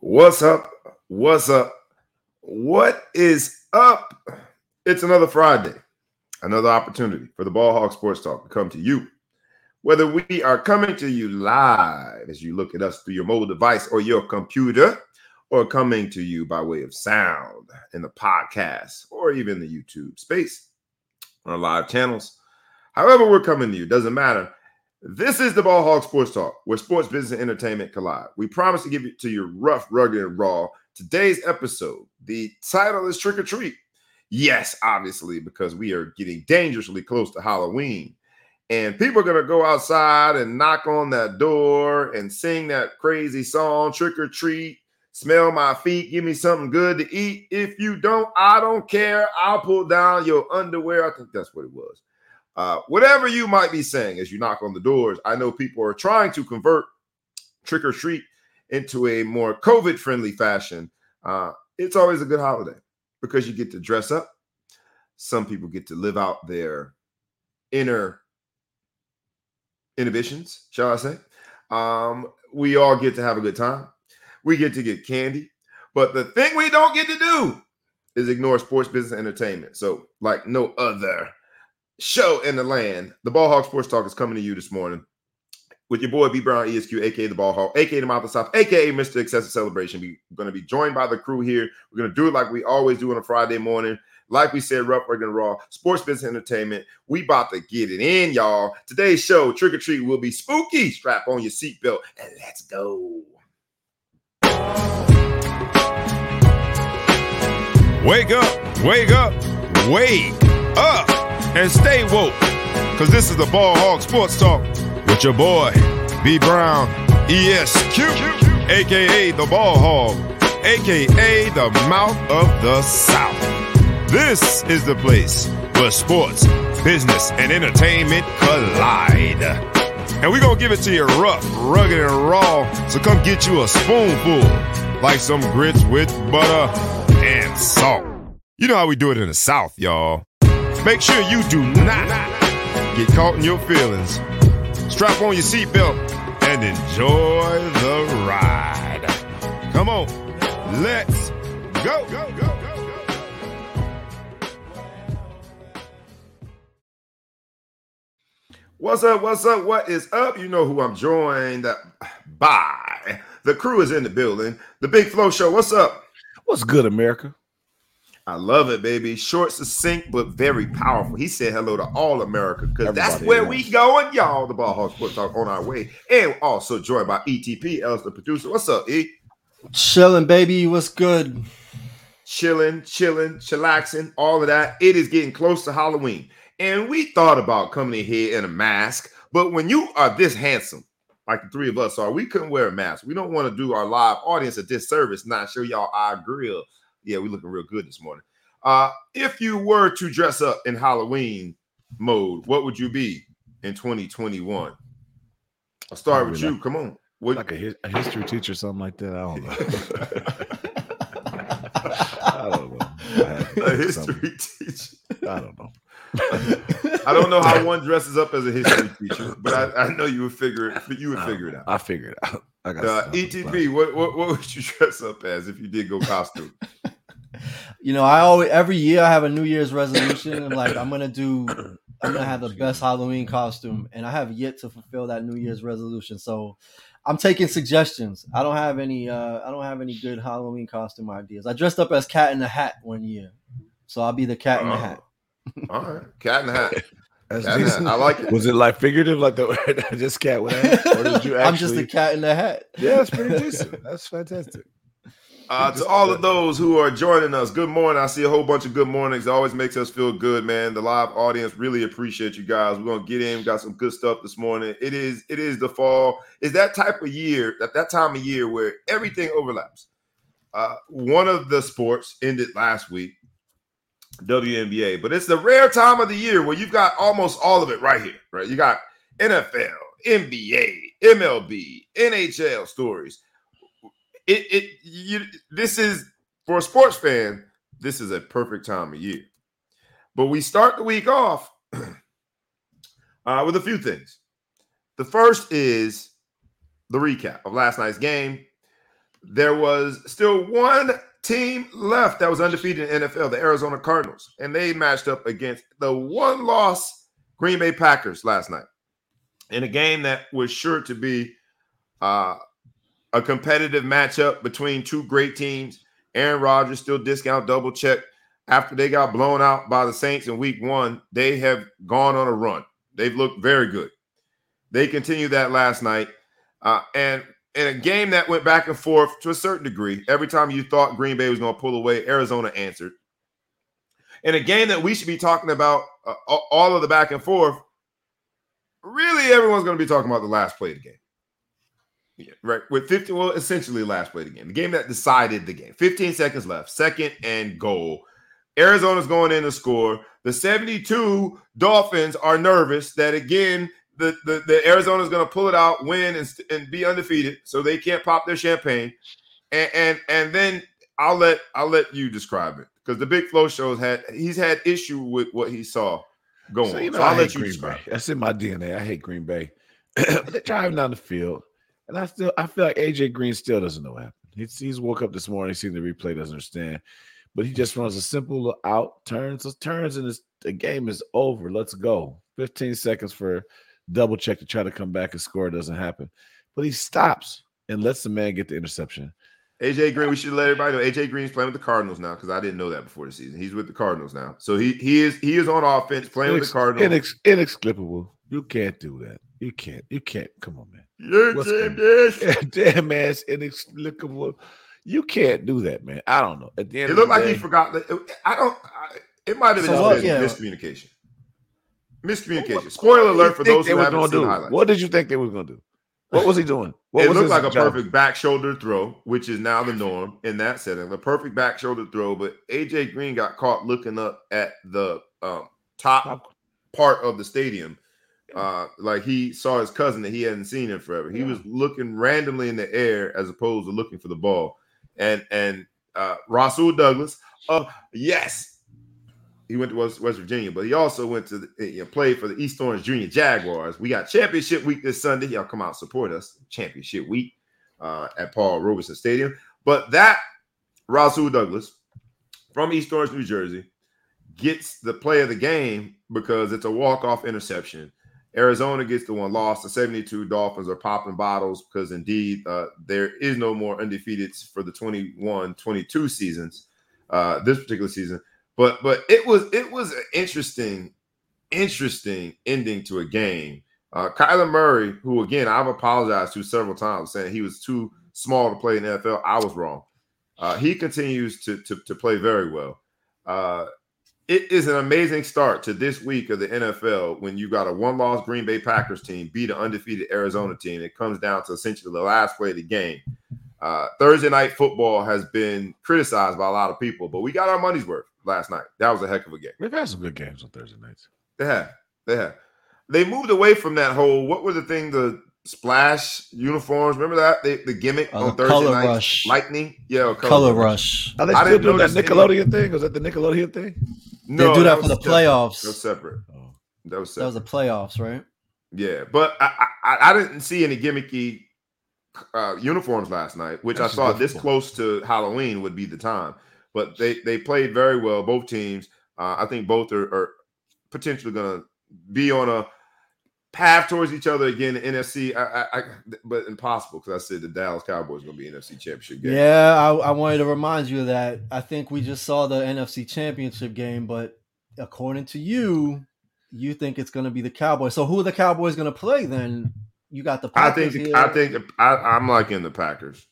What's up? What's up? What is up? It's another Friday, another opportunity for the Ball Hawk Sports Talk to come to you. Whether we are coming to you live as you look at us through your mobile device or your computer, or coming to you by way of sound in the podcast or even the YouTube space on our live channels. However, we're coming to you, doesn't matter. This is the Ball Hawk Sports Talk, where sports, business, and entertainment collide. We promise to give it to you rough, rugged, and raw. Today's episode, the title is Trick or Treat. Yes, obviously, because we are getting dangerously close to Halloween. And people are going to go outside and knock on that door and sing that crazy song, Trick or Treat, smell my feet, give me something good to eat. If you don't, I don't care. I'll pull down your underwear. I think that's what it was. Uh, whatever you might be saying as you knock on the doors, I know people are trying to convert trick or treat into a more COVID friendly fashion. Uh, it's always a good holiday because you get to dress up. Some people get to live out their inner inhibitions, shall I say. Um, we all get to have a good time. We get to get candy. But the thing we don't get to do is ignore sports, business, entertainment. So, like no other show in the land. The Ball Hawk Sports Talk is coming to you this morning with your boy B Brown ESQ, aka the Ball Hawk, aka the Mouth of South, aka Mr. Excessive Celebration. We're going to be joined by the crew here. We're going to do it like we always do on a Friday morning. Like we said, rough, and raw, sports, business, entertainment. We about to get it in, y'all. Today's show, Trick or Treat, will be spooky. Strap on your seatbelt and let's go. Wake up, wake up, wake up, and stay woke. Cause this is the Ball Hawk Sports Talk with your boy, B Brown, ESQ, aka the Ball Hawk, aka the Mouth of the South. This is the place where sports, business, and entertainment collide. And we're gonna give it to you rough, rugged, and raw. So come get you a spoonful, like some grits with butter and salt. You know how we do it in the South, y'all. Make sure you do not get caught in your feelings. Strap on your seatbelt and enjoy the ride. Come on, let's go. go, go, go, What's up? What's up? What is up? You know who I'm joined by. The crew is in the building. The Big Flow Show. What's up? What's good, America? I love it, baby. Short, succinct, but very powerful. He said hello to all America because that's where we going, y'all. The Ball Hawk Sports Talk on our way. And also joined by ETP, Els the producer. What's up, E? Chilling, baby. What's good? Chilling, chilling, chillaxing, all of that. It is getting close to Halloween. And we thought about coming in here in a mask, but when you are this handsome, like the three of us are, we couldn't wear a mask. We don't want to do our live audience a disservice, not show y'all our grill. Yeah, we looking real good this morning. Uh, if you were to dress up in Halloween mode, what would you be in 2021? I'll start with Probably you. Come on. What, Like a, a history teacher, something like that. I don't know. I don't know. A history teacher. I don't know. I don't know how one dresses up as a history teacher, but I, I know you would figure it. You would I figure it out. I figured it out. I got Uh, ETP, what, what what would you dress up as if you did go costume? You know, I always every year I have a New Year's resolution and like I'm gonna do I'm gonna have the best Halloween costume and I have yet to fulfill that New Year's resolution. So I'm taking suggestions. I don't have any uh I don't have any good Halloween costume ideas. I dressed up as cat in the hat one year. So I'll be the cat in the Oh. hat. All right, cat in the hat. That's Cat in the hat. I like it. Was it like figurative, like the just cat would have, or did you actually? I'm just a cat in the hat. Yeah, that's pretty decent. That's fantastic. Uh, to all of those who are joining us, good morning. I see a whole bunch of good mornings. It always makes us feel good, man. The live audience really appreciate you guys. We're gonna get in. We got some good stuff this morning. It is it is the fall. Is that type of year at that time of year where everything overlaps. Uh, one of the sports ended last week, WNBA, but it's the rare time of the year where you've got almost all of it right here, right? You got NFL, NBA, MLB, NHL stories. It it you this is for a sports fan, this is a perfect time of year. But we start the week off uh, with a few things. The first is the recap of last night's game. there was still one team left that was undefeated in the NFL, the Arizona Cardinals, and they matched up against the one loss Green Bay Packers last night in a game that was sure to be uh, a competitive matchup between two great teams. Aaron Rodgers still discount double check after they got blown out by the Saints in week one. They have gone on a run. They've looked very good. They continued that last night. Uh, and in a game that went back and forth to a certain degree, every time you thought Green Bay was going to pull away, Arizona answered. In a game that we should be talking about uh, all of the back and forth, really everyone's going to be talking about the last play of the game. Yeah, right. With 50, well, essentially last play of the game. The game that decided the game. 15 seconds left, second and goal. Arizona's going in to score. The 72 Dolphins are nervous that again the, the, the Arizona's going to pull it out, win, and, and be undefeated, so they can't pop their champagne. And and and then I'll let I'll let you describe it because the Big Flow shows had he's had issue with what he saw going. So, you know, so I'll let you Green describe. Bay. That's in my DNA. I hate Green Bay. They're driving down the field, and I still I feel like AJ Green still doesn't know what happened. He's, he's woke up this morning, seen the replay, doesn't understand, but he just runs a simple out turns, turns, and the game is over. Let's go. 15 seconds for double check to try to come back and score. It doesn't happen. But he stops and lets the man get the interception. AJ Green, we should let everybody know AJ Green's playing with the Cardinals now because I didn't know that before the season. He's with the Cardinals now, so he he is he is on offense playing Inex- with the Cardinals. Inex- inexplicable. You can't do that. You can't. You can't. Come on, man. You're damn damn ass inexplicable. You can't do that, man. I don't know. At the end, it looked like day, he forgot. That, I don't. I, it might have been so yeah. miscommunication. Miscommunication. Spoiler alert for those who haven't seen do? highlights. What did you think they were going to do? What was he doing? What it looked like a job? perfect back shoulder throw, which is now the norm in that setting. The perfect back shoulder throw, but AJ Green got caught looking up at the um, top part of the stadium, uh, like he saw his cousin that he hadn't seen in forever. He yeah. was looking randomly in the air as opposed to looking for the ball. And and uh, Rasul Douglas, uh, yes, he went to West, West Virginia, but he also went to the, you know, play for the East Orange Junior Jaguars. We got championship week this Sunday. Y'all come out support us. Championship week uh, at Paul Robeson Stadium. But that Rasul Douglas from East Orange, New Jersey, gets the play of the game because it's a walk-off interception. Arizona gets the one loss. The 72 Dolphins are popping bottles because indeed uh, there is no more undefeateds for the 21-22 seasons, uh, this particular season. But but it was it was an interesting, interesting ending to a game. Uh, Kyler Murray, who again I've apologized to several times, saying he was too small to play in the NFL. I was wrong. Uh, he continues to, to, to play very well. Uh, it is an amazing start to this week of the NFL when you got a one-loss Green Bay Packers team beat an undefeated Arizona team. It comes down to essentially the last play of the game. Uh, Thursday night football has been criticized by a lot of people, but we got our money's worth last night. That was a heck of a game. They've had some good games on Thursday nights. They have. They have. They moved away from that whole what were the thing the splash uniforms? Remember that they, the gimmick uh, on Thursday night? Rush. Lightning, yeah, color, color rush. rush. Are they still doing that Nickelodeon thing? Was that the Nickelodeon thing? No, they do that, that for the separate. playoffs. That was separate. Oh. That was separate. That was the playoffs, right? Yeah, but I, I, I didn't see any gimmicky uh, uniforms last night, which That's I thought this close to Halloween would be the time but they they played very well. Both teams. Uh, I think both are, are potentially going to be on a path towards each other again. In NFC, I, I, I, but impossible because I said the Dallas Cowboys going to be NFC Championship game. Yeah, I, I wanted to remind you of that. I think we just saw the NFC Championship game, but according to you, you think it's going to be the Cowboys. So who are the Cowboys going to play then? You got the Packers I think here. I think I, I'm liking the Packers.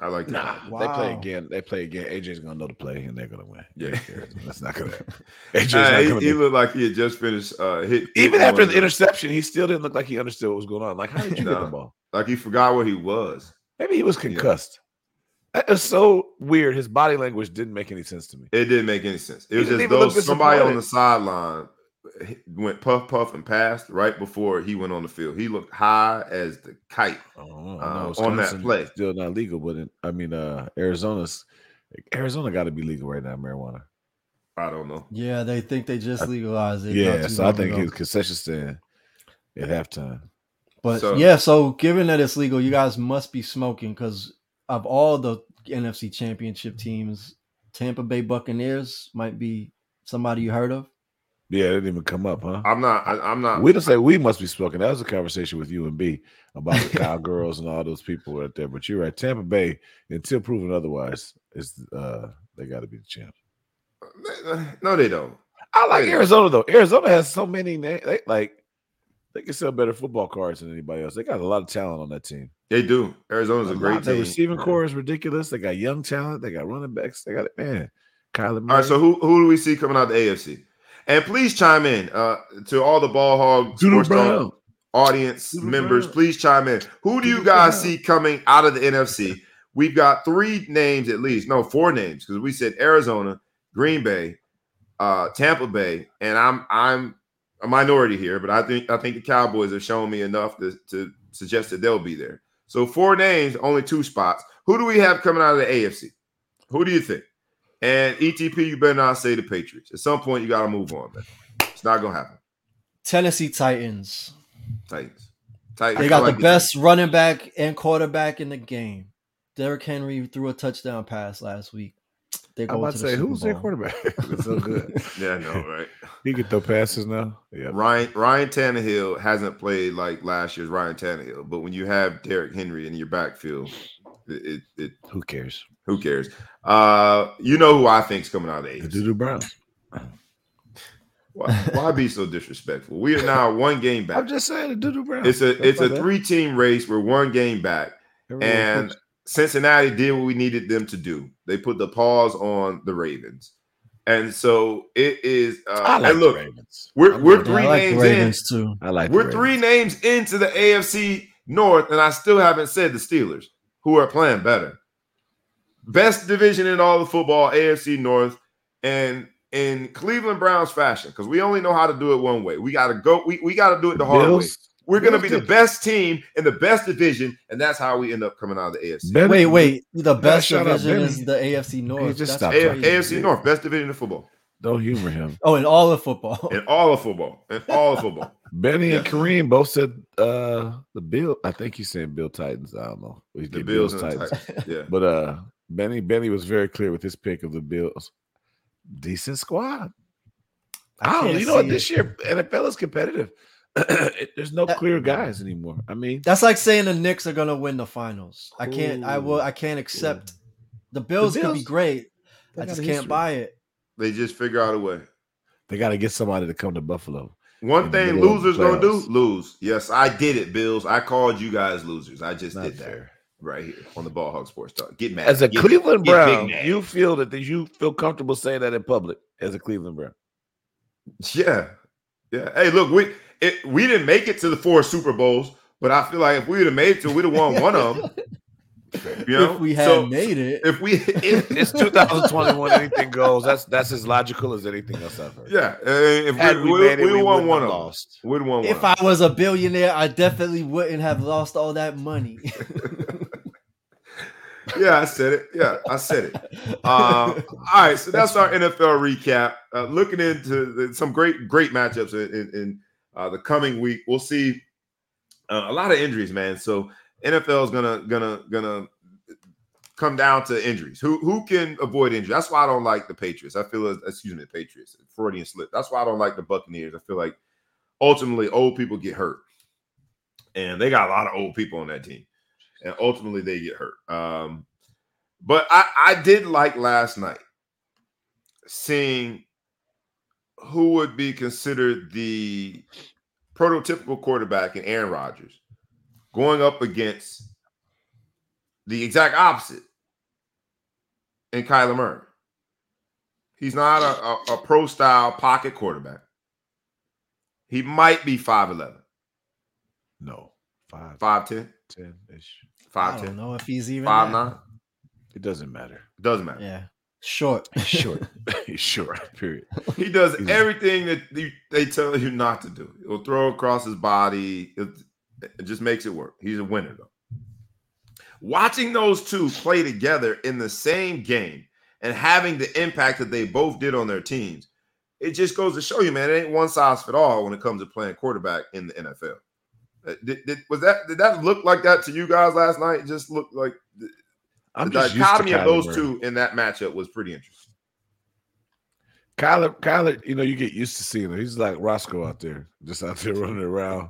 I like that. Nah, wow. they play again. They play again. AJ's gonna know the play and they're gonna win. Yeah, that's not gonna. AJ's uh, not gonna he, he looked like he had just finished uh, hit. Even after the interception, he still didn't look like he understood what was going on. Like, how did you no, get the ball? Like he forgot where he was. Maybe he was concussed. Yeah. That is so weird. His body language didn't make any sense to me. It didn't make any sense. It was just though somebody on the sideline went puff puff and passed right before he went on the field. He looked high as the kite oh, uh, on that play. Still not legal, but in, I mean, uh, Arizona's Arizona got to be legal right now. Marijuana. I don't know. Yeah, they think they just legalized it. Yeah, so I think his concession stand at halftime. But so, yeah, so given that it's legal, you guys must be smoking because of all the NFC Championship teams, Tampa Bay Buccaneers might be somebody you heard of. Yeah, it didn't even come up, huh? I'm not. I, am not. We don't say we must be smoking. That was a conversation with you and B about the cowgirls and all those people right there. But you're right. Tampa Bay, until proven otherwise, is uh they got to be the champ. No, they don't. I like Arizona though. Arizona has so many names. They like they can sell better football cards than anybody else. They got a lot of talent on that team. They do. Arizona's a, a great The team. receiving corps is ridiculous. They got young talent. They got running backs. They got it, man. Kyler Murray. All right, so who who do we see coming out the AFC? And please chime in uh, to all the ball hawk Doodle sports talk audience Doodle members. Brown. Please chime in. Who do you guys Brown. see coming out of the NFC? We've got three names at least. No, four names because we said Arizona, Green Bay, uh, Tampa Bay, and I'm I'm a minority here, but I think I think the Cowboys have shown me enough to, to suggest that they'll be there. So four names, only two spots. Who do we have coming out of the AFC? Who do you think? And ETP, you better not say the Patriots. At some point, you got to move on, man. It's not gonna happen. Tennessee Titans. Titans. Titans. They got like the best running back and quarterback in the game. Derrick Henry threw a touchdown pass last week. They I'm go about to to say Super who's their quarterback? It's so good. Yeah, I know, right? he can throw passes now. Yeah. Ryan Ryan Tannehill hasn't played like last year's Ryan Tannehill, but when you have Derrick Henry in your backfield, it, it, it Who cares? Who cares? Uh, you know who I think's coming out of the The AFC. Doodoo Browns. Why, why be so disrespectful? We are now one game back. I'm just saying the Doodoo Browns. It's a That's it's a three team race. We're one game back. Everyone and puts- Cincinnati did what we needed them to do. They put the pause on the Ravens, and so it is. Uh, I like look, the Ravens. we're I'm we're three like the names in. Too. I like. We're three names into the AFC North, and I still haven't said the Steelers, who are playing better. Best division in all of football, AFC North, and in Cleveland Browns fashion, because we only know how to do it one way. We got to go. We, we got to do it the hard way. We're going to be the best team in the best division, and that's how we end up coming out of the AFC. Benny- Wait, wait. The best shout out division Benny. is the AFC North. just That's stop A- talking. crazy. AFC North, best division in football, Don't humor him. Oh, in all of football. in all of football, in all of football. Benny and Kareem both said uh the Bill. I think he's saying Bill Titans. I don't know. He The did Bills and the Titans. Yeah. But uh Benny Benny was very clear with his pick of the Bills. Decent squad. I, don't you know what see this it. year NFL is competitive. It- There's no That- clear guys anymore. I mean, That's like saying the Knicks are gonna win the finals. I can't. I will. I can't accept. The Bills, could be great. I just can't buy it. They just figure out a way. They got to get somebody to come to Buffalo. One thing middle of the losers gonna do, lose. Yes, I did it, Bills. I called you guys losers. I just Not did that fair. Right here on the Ball Hawk Sports Talk. Get mad. As a Get- Cleveland get big Brown, mad. you feel that you feel comfortable saying that in public as a Cleveland Brown. Yeah, yeah. Hey, look, we it, we didn't make it to the four Super Bowls, but I feel like if we would have made it to, we'd have won one of them. You know, if we had So, made it, if we, if, It's 2021. anything goes. That's that's as logical as anything else I've heard. yeah, uh, if Had we, we we, made it, we, we won one of lost. We'd won one. if I was a billionaire, I definitely wouldn't have lost all that money. yeah, I said it. Yeah, I said it. Uh, all right, so that's our NFL recap. Uh, looking into the, some great, great matchups in, in, uh, the coming week. We'll see uh, a lot of injuries, man. So NFL is gonna gonna gonna come down to injuries. Who who can avoid injury? That's why I don't like the Patriots. I feel excuse me, the Patriots. Freudian slip. That's why I don't like the Buccaneers. I feel like ultimately old people get hurt, and they got a lot of old people on that team, and ultimately they get hurt. Um, but I I did like last night seeing who would be considered the prototypical quarterback in Aaron Rodgers going up against the exact opposite in Kyler Murray. He's not a, a, a pro style pocket quarterback. He might be 5'11, No, five, 5'10, ten ish. I don't 5'10, know if he's even 5'9. that. It doesn't matter. Doesn't matter. Yeah, short. Short. He's short. Period. He does He's- everything that you, they tell you not to do. He'll throw across his body. It, it just makes it work. He's a winner, though. Watching those two play together in the same game and having the impact that they both did on their teams, it just goes to show you, man, it ain't one size fit all when it comes to playing quarterback in the NFL. Uh, Did, did- was that did that look like that to you guys last night? It just looked like the just used to dichotomy of those Murray. two in that matchup was pretty interesting. Kyler, Kyler, you know, you get used to seeing him. He's like Roscoe out there, just out there running around.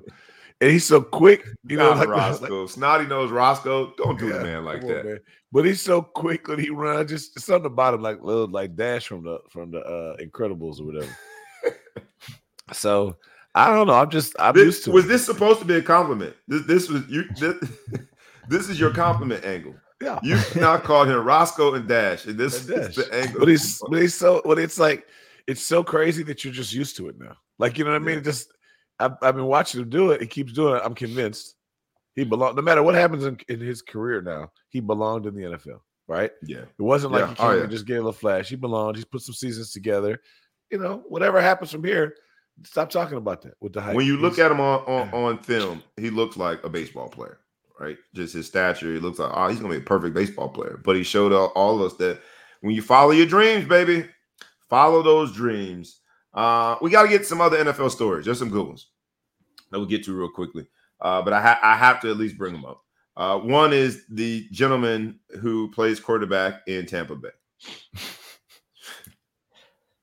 And he's so quick, you know, Not like, Roscoe, snotty nose Roscoe. Don't do Yeah, a man like come on, that. man. But he's so quick when he runs, just something about him, like little like dash from the from the uh Incredibles or whatever. so I don't know. I'm just I'm This- used to was it. this supposed to be a compliment? This, this was you. This, this is your compliment angle. Yeah. You now called him Roscoe and Dash, and this And is the angle. But he's but he's so but it's like it's so crazy that you're just used to it now. Like you know what I mean? It just I've, I've been watching him do it. He keeps doing it. I'm convinced he belonged. No matter what happens in, in his career now, he belonged in the NFL. Right? yeah. It wasn't like Yeah. he oh, came Oh, yeah. and just gave a flash. He belonged. He's put some seasons together. You know, whatever happens from here, stop talking about that with the hype. When you look at him on, on on film, he looks like a baseball player, right? Just his stature, he looks like oh, he's gonna be a perfect baseball player. But he showed all, all of us that when you follow your dreams, baby, follow those dreams. Uh, we got to get some other NFL stories. There's some good ones that we'll get to real quickly. Uh, but I, ha- I have to at least bring them up. Uh, one is the gentleman who plays quarterback in Tampa Bay.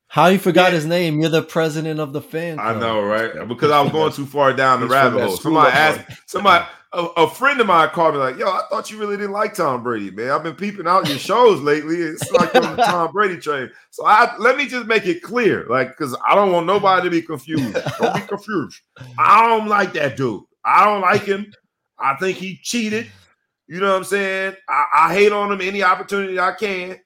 How you forgot Yeah. his name? You're the president of the fan. I know, right? Because I was going too far down the He's rabbit hole. school Somebody of asked, somebody, a, a friend of mine called me like, "Yo, I thought you really didn't like Tom Brady, man. I've been peeping out your shows lately. It's like you're on the Tom Brady train." So I let me just make it clear, like, because I don't want nobody to be confused. Don't be confused. I don't like that dude. I don't like him. I think he cheated. You know what I'm saying? I, I hate on him any opportunity I can.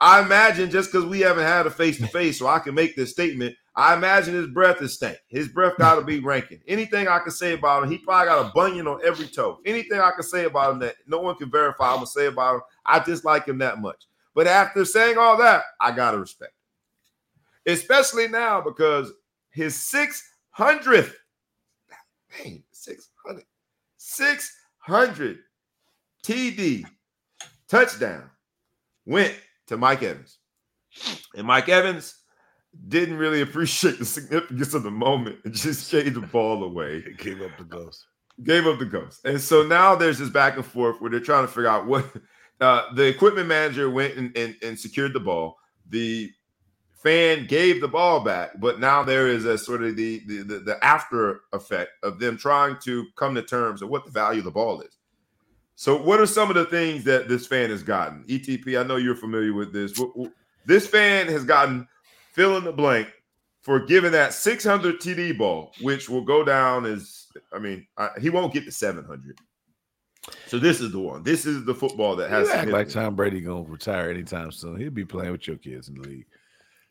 I imagine just because we haven't had a face to face, so I can make this statement. I imagine his breath is stank. His breath got to be ranking. Anything I can say about him, he probably got a bunion on every toe. Anything I can say about him that no one can verify, I'm gonna say about him. I dislike him that much. But after saying all that, I gotta respect, him. especially now because his six hundredth, dang, six hundred, six hundred TD touchdown went to Mike Evans. And Mike Evans didn't really appreciate the significance of the moment and just gave the ball away, He gave up the ghost. gave up the ghost. And so now there's this back and forth where they're trying to figure out what uh, the equipment manager went and, and, and secured the ball. The fan gave the ball back, but now there is a sort of the, the the the after effect of them trying to come to terms of what the value of the ball is. So, what are some of the things that this fan has gotten? ETP, I know you're familiar with this. Wh- wh- This fan has gotten fill in the blank for giving that 600 TD ball, which will go down as I mean, I, he won't get to 700. So this is the one. This is the football that has. You act like. Tom Brady gonna retire anytime soon. He'll be playing with your kids in the league.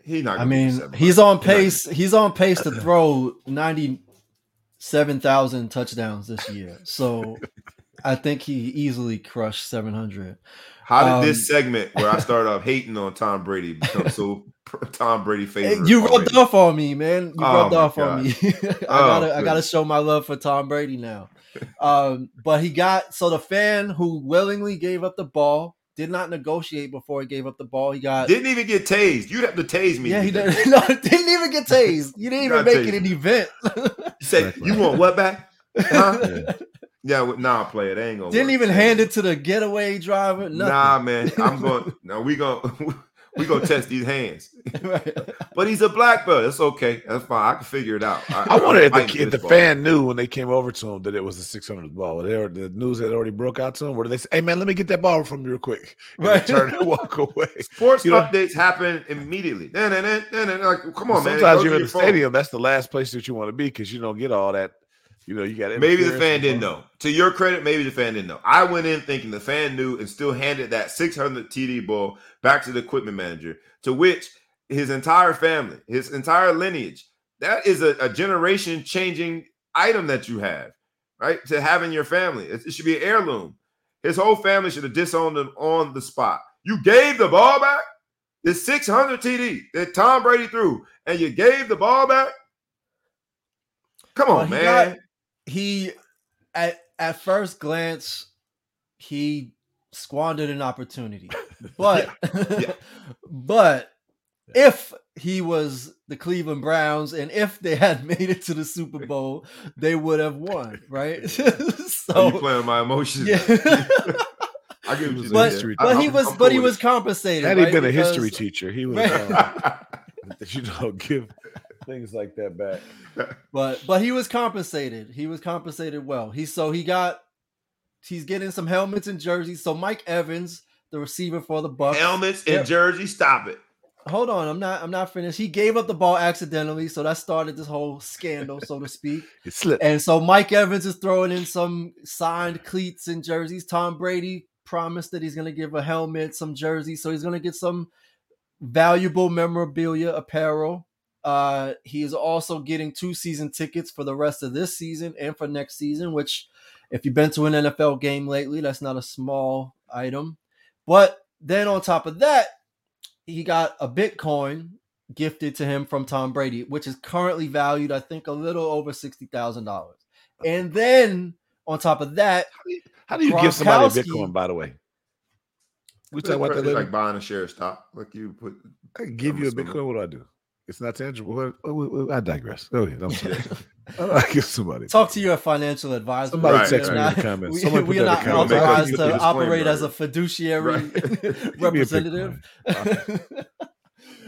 He's not. I gonna get to mean, he's on not- pace. He's on pace to throw ninety-seven thousand touchdowns this year. So I think he easily crushed seven hundred. How did um, this segment where I started off hating on Tom Brady become so Tom Brady favorite? You rubbed already? off on me, man. You Oh rubbed my off on me. I Oh, gotta, I gotta show my love for Tom Brady now. Um, but he got so the fan who willingly gave up the ball did not negotiate before he gave up the ball. He got Didn't even get tased. You'd have to tase me. yeah, he get did, no, didn't even get tased. You didn't even make tased. it an event. You said Exactly. you want what back? Huh? Yeah. Yeah, well, nah, play it. Ain't gonna. didn't work. even hand it to the getaway driver. Nothing. Nah, man. I'm going. Now we going we gonna test these hands. But he's a black belt. That's okay. That's fine. I can figure it out. I wonder if I'm the, if the fan knew when they came over to him that it was a 600 ball. They were, the news had already broke out to him. Where they say, "Hey man, let me get that ball from you real quick," and Right. turn and walk away. Sports You know- updates happen immediately. Nah, nah, nah, then nah, Like, come on, man. Sometimes you're in the phone. stadium. That's the last place that you want to be because you don't get all that. You know, you got it. Maybe the fan didn't know. To your credit, maybe the fan didn't know. I went in thinking the fan knew and still handed that 600 TD ball back to the equipment manager, to which his entire family, his entire lineage, that is a, a generation changing item that you have, right? To have in your family. It, it should be an heirloom. His whole family should have disowned him on the spot. You gave the ball back? The 600 TD that Tom Brady threw, and you gave the ball back? Come on, he man. got- he at at first glance he squandered an opportunity but Yeah. but if he was the Cleveland Browns and if they had made it to the Super Bowl they would have won right Are you playing my emotions? yeah I give him was you a but history I- but he I'm- was I'm but he was compensated. Had he right? been a Because- history teacher, he would it. have, uh, you know, give things like that back. but but he was compensated. He was compensated well. He so he got he's getting some helmets and jerseys. So Mike Evans, the receiver for the Bucks. Helmets and Yep. jersey. Stop it. Hold on, I'm not I'm not finished. He gave up the ball accidentally, so that started this whole scandal, so to speak. It slipped. And so Mike Evans is throwing in some signed cleats and jerseys. Tom Brady promised that he's going to give a helmet, some jerseys, so he's going to get some valuable memorabilia apparel. Uh, he is also getting two season tickets for the rest of this season and for next season, which, if you've been to an NFL game lately, that's not a small item. But then on top of that, he got a Bitcoin gifted to him from Tom Brady, which is currently valued, I think, a little over sixty thousand dollars. And then on top of that, How do you give somebody a Bitcoin, by the way? We It's talking about that like buying a share of stock. Like you put. I give I'm you a. Bitcoin. What do I do? It's not tangible. I digress. Go ahead. I'm sorry. I give somebody. talk to your financial advisor. Somebody Right, text right. me in the comments. We, we are not in the comments. Make authorized to operate as a fiduciary Give me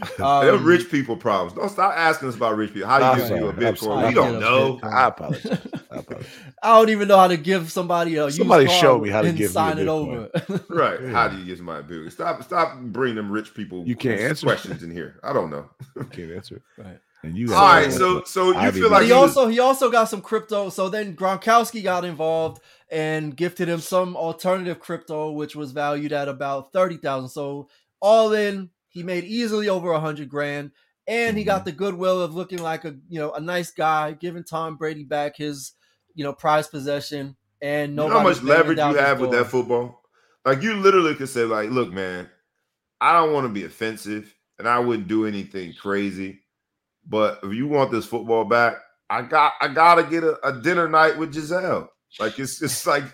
a representative. They're Um, rich people problems. Don't stop asking us about rich people. How I'm do you give you a sorry. I'm Bitcoin? We don't know. get a I apologize. I apologize. I don't even know how to give somebody a used Somebody car show me how to and give me a sign it over. Right. Yeah. How do you get somebody a Bitcoin? Stop stop bringing them rich people You can't answer. questions in here. I don't know. You can't answer it. right. And you All have so so you I feel like But he he was- also he also got some crypto. So then Gronkowski got involved and gifted him some alternative crypto, which was valued at about thirty thousand. So all in, he made easily over a hundred grand, and he Mm-hmm. got the goodwill of looking like a you know a nice guy, giving Tom Brady back his you know prized possession. And you know how much leverage you have with that football? Like you literally could say, like, look, man, I don't want to be offensive and I wouldn't do anything crazy. But if you want this football back, I got I gotta get a, a dinner night with Gisele. Like it's just like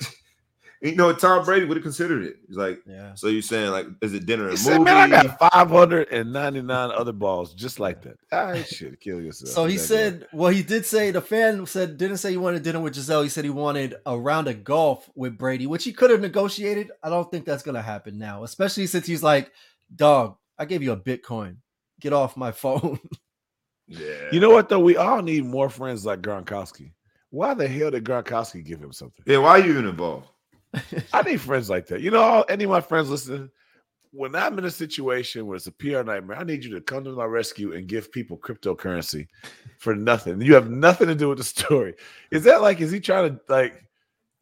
you know, Tom Brady would have considered it. He's like, Yeah. so you're saying like, is it dinner He and said, man, I got 599 other balls just like that. I should kill yourself. So he that said, well, he did say the fan said didn't say he wanted dinner with Gisele. He said he wanted a round of golf with Brady, which he could have negotiated. I don't think that's gonna happen now, especially since he's like, dog, I gave you a Bitcoin. Get off my phone. yeah. You know what though? We all need more friends like Gronkowski. Why the hell did Gronkowski give him something? Yeah, why are you even involved? I need friends like that. You know, any of my friends listening, when I'm in a situation where it's a PR nightmare, I need you to come to my rescue and give people cryptocurrency for nothing. You have nothing to do with the story. Is that like, is he trying to like?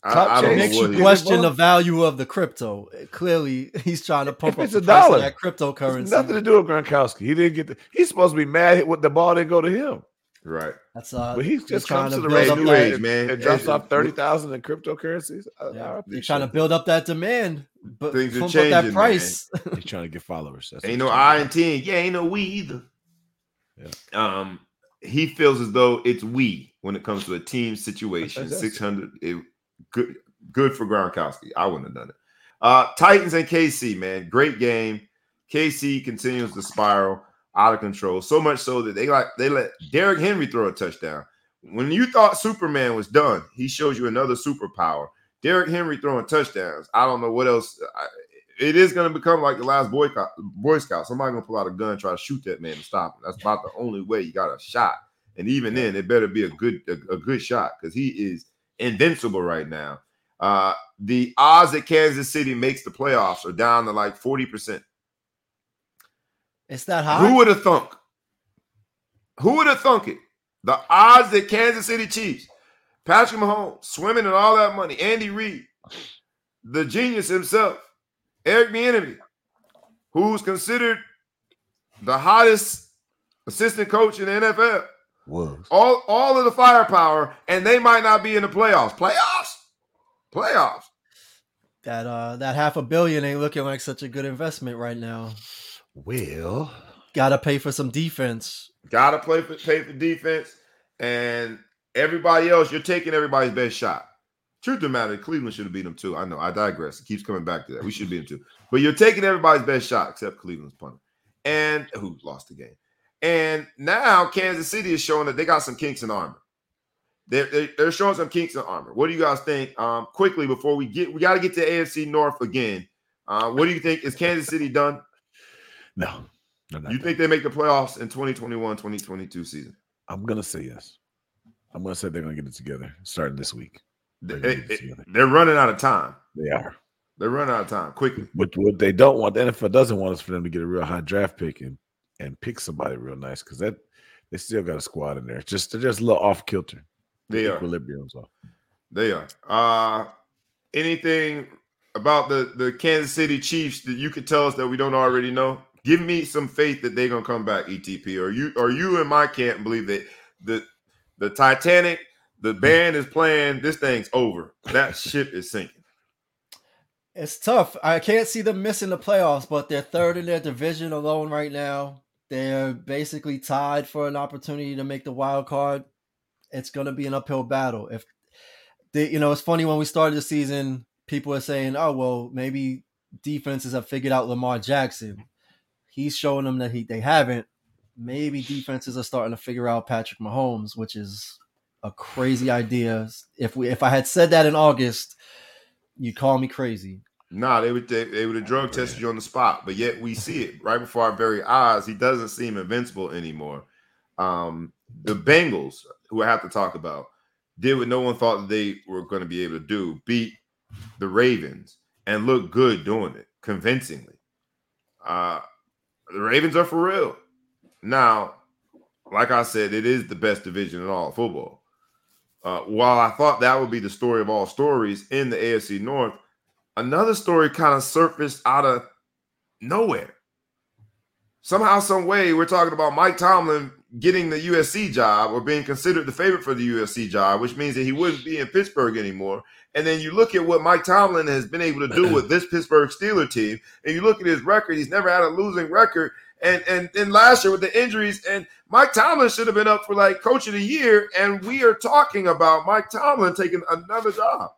Top I, I don't Makes you question the value of the crypto. Clearly, he's trying to pump If up it's the a price dollar, of that It's cryptocurrency. nothing to do with Gronkowski. He didn't get the. He's supposed to be mad when the ball didn't go to him, Right. That's uh, but he just trying comes to to the build Hey, up new age, and, man. and drops off thirty thousand in cryptocurrencies. I- I Yeah, they're trying to build up that demand, but Things are pump up that changing, price. He's trying to get followers. That's what Ain't no trying I and T. Yeah, ain't no we either. Yeah. Um, he feels as though it's we when it comes to a team situation. That's- Six hundred, good, good for Gronkowski. I wouldn't have done it. Uh, Titans and KC, man, great game. KC continues to spiral out of control, so much so that they like they let Derrick Henry throw a touchdown. When you thought Superman was done, he shows you another superpower. Derrick Henry throwing touchdowns. I don't know what else. I, it is going to become like the last Boy, Scout-. Somebody going to pull out a gun and try to shoot that man to stop him. That's about the only way you got a shot. And even then, it better be a good a, a good shot because he is invincible right now. Uh, the odds that Kansas City makes the playoffs are down to like 40%. It's that high. Who would have thunk? Who would have thunk it? The odds that Kansas City Chiefs, Patrick Mahomes, swimming and all that money, Andy Reid, the genius himself, Eric Bieniemy, who's considered the hottest assistant coach in the NFL, Was. all all of the firepower, and they might not be in the playoffs. Playoffs, playoffs. that uh that half a billion ain't looking like such a good investment right now. Well, Got to pay for some defense. Got to play for pay for defense, and everybody else. You're taking everybody's best shot. Truth of the matter, Cleveland should have beat them too. I know. I digress. It keeps coming back to that. We should beat them too. But you're taking everybody's best shot except Cleveland's punter, and who lost the game. And now Kansas City is showing that they got some kinks in armor. They're, they're, they're showing some kinks in armor. What do you guys think? Um, quickly before we get, we got to get to AFC North again Uh, what do you think? Is Kansas City done? No. You think they make the playoffs in 2021 2022 season? I'm gonna say yes. I'm gonna say they're gonna get it together starting this week. They, They're they're running out of time. They are. They're running out of time quickly. But what they don't want, the NFL doesn't want is for them to get a real high draft pick and, and pick somebody real nice because that they still got a squad in there. It's just they're just a little off kilter. They are. Equilibrium's off. They are. Uh anything about the the Kansas City Chiefs that you could tell us that we don't already know? Give me some faith that they're gonna come back, ETP. Or you or you in my camp believe that the the Titanic, the hmm. band is playing, this thing's over. That ship is sinking. It's tough. I can't see them missing the playoffs, but they're third in their division alone right now. They're basically tied for an opportunity to make the wild card. It's going to be an uphill battle. If they, you know, it's funny when we started the season, people are saying, "Oh, well, maybe defenses have figured out Lamar Jackson." He's showing them that he they haven't. Maybe defenses are starting to figure out Patrick Mahomes, which is a crazy idea. If we if I had said that in August, you'd call me crazy. Nah, they would they, they would have drug tested you on the spot, but yet we see it right before our very eyes. He doesn't seem invincible anymore. Um, the Bengals, who I have to talk about, did what no one thought they were going to be able to do: beat the Ravens and look good doing it convincingly. Uh, the Ravens are for real. Now, like I said, it is the best division in all football. Uh, while I thought that would be the story of all stories in the AFC North, another story kind of surfaced out of nowhere. Somehow, some way, we're talking about Mike Tomlin getting the USC job or being considered the favorite for the USC job, which means that he wouldn't be in Pittsburgh anymore. And then you look at what Mike Tomlin has been able to do with this Pittsburgh Steeler team, and you look at his record, he's never had a losing record. And and then last year with the injuries, and Mike Tomlin should have been up for like coach of the year. And we are talking about Mike Tomlin taking another job.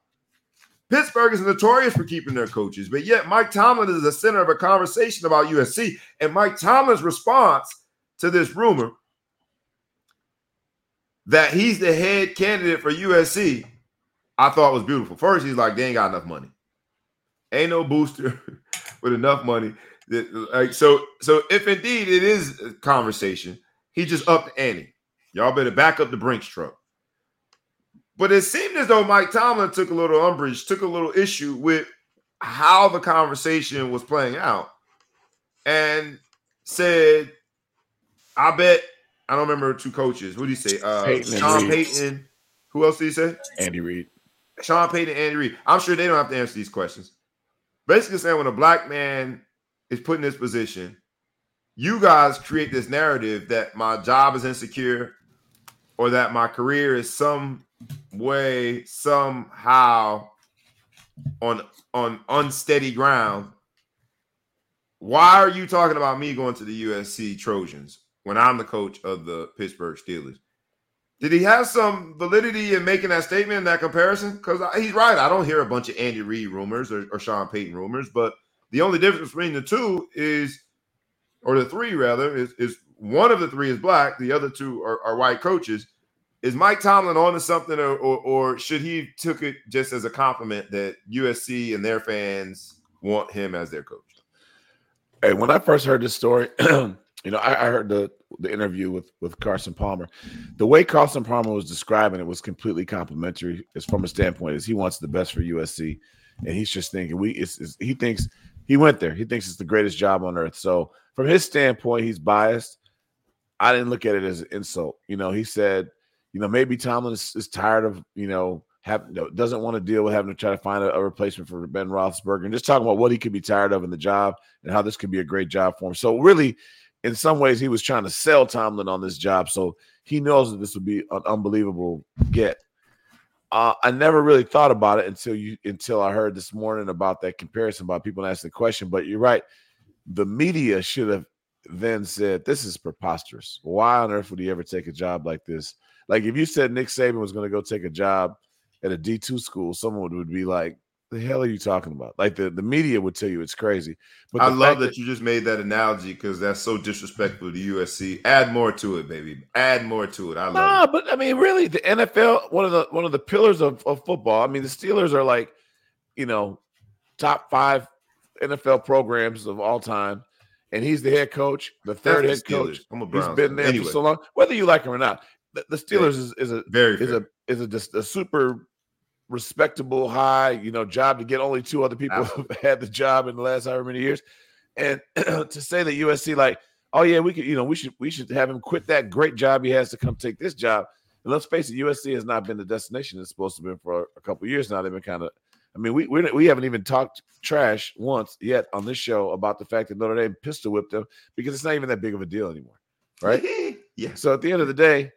Pittsburgh is notorious for keeping their coaches, but yet Mike Tomlin is the center of a conversation about USC. And Mike Tomlin's response to this rumor that he's the head candidate for USC, I thought was beautiful. First, he's like, they ain't got enough money. Ain't no booster with enough money. Like so, so if indeed it is a conversation, he just upped the ante. Y'all better back up the Brinks truck. But it seemed as though Mike Tomlin took a little umbrage, took a little issue with how the conversation was playing out, and said, "I bet I don't remember two coaches. What did he say? Uh, Payton Sean. Payton. Who else did he say? Andy Reid. Sean Payton, and Andy Reid. I'm sure they don't have to answer these questions. Basically, saying when a black man is put in this position, you guys create this narrative that my job is insecure or that my career is some way, somehow on on unsteady ground. Why are you talking about me going to the USC Trojans when I'm the coach of the Pittsburgh Steelers? Did he have some validity in making that statement, and that comparison? Because he's right. I don't hear a bunch of Andy Reid rumors or, or Sean Payton rumors, but the only difference between the two is, or the three rather, is, is one of the three is black, the other two are, are white coaches. Is Mike Tomlin on to something, or, or, or should he took it just as a compliment that USC and their fans want him as their coach? Hey, when I first heard this story, you know, I, I heard the the interview with with Carson Palmer. The way Carson Palmer was describing it was completely complimentary, as from a standpoint is he wants the best for USC, and he's just thinking we. It's, it's, he thinks he went there. He thinks it's the greatest job on earth. So from his standpoint, he's biased. I didn't look at it as an insult. You know, he said, you know, maybe Tomlin is, is tired of you know have doesn't want to deal with having to try to find a, a replacement for Ben Roethlisberger, and just talking about what he could be tired of in the job and how this could be a great job for him. So really, in some ways, he was trying to sell Tomlin on this job, so he knows that this would be an unbelievable get. Uh, I never really thought about it until you until I heard this morning about that comparison about people asking the question. But you're right, the media should have then said, "This is preposterous. Why on earth would he ever take a job like this?" Like if you said Nick Saban was going to go take a job at a D two school, someone would, would be like, "The hell are you talking about?" Like the, the media would tell you it's crazy. But I love fact that you just made that analogy because that's so disrespectful to USC. Add more to it, baby. Add more to it. I love Nah, it. but I mean, really, the NFL one of the one of the pillars of, of football. I mean, the Steelers are like, you know, top five NFL programs of all time, and he's the head coach, the third That's head the coach. I'm a He's Browns been there Anyway, for so long, whether you like him or not. The, the Steelers is, is a very is fair. a is a just a super respectable high you know job to get only two other people have had the job in the last however many years. And to say that usc like oh yeah we could you know we should we should have him quit that great job he has to come take this job. And let's face it usc has not been the destination it's supposed to be for a couple of years now. They've been kind of i mean we, we we haven't even talked trash once yet on this show about the fact that notre dame pistol whipped them because it's not even that big of a deal anymore right? Yeah. so at the end of the day,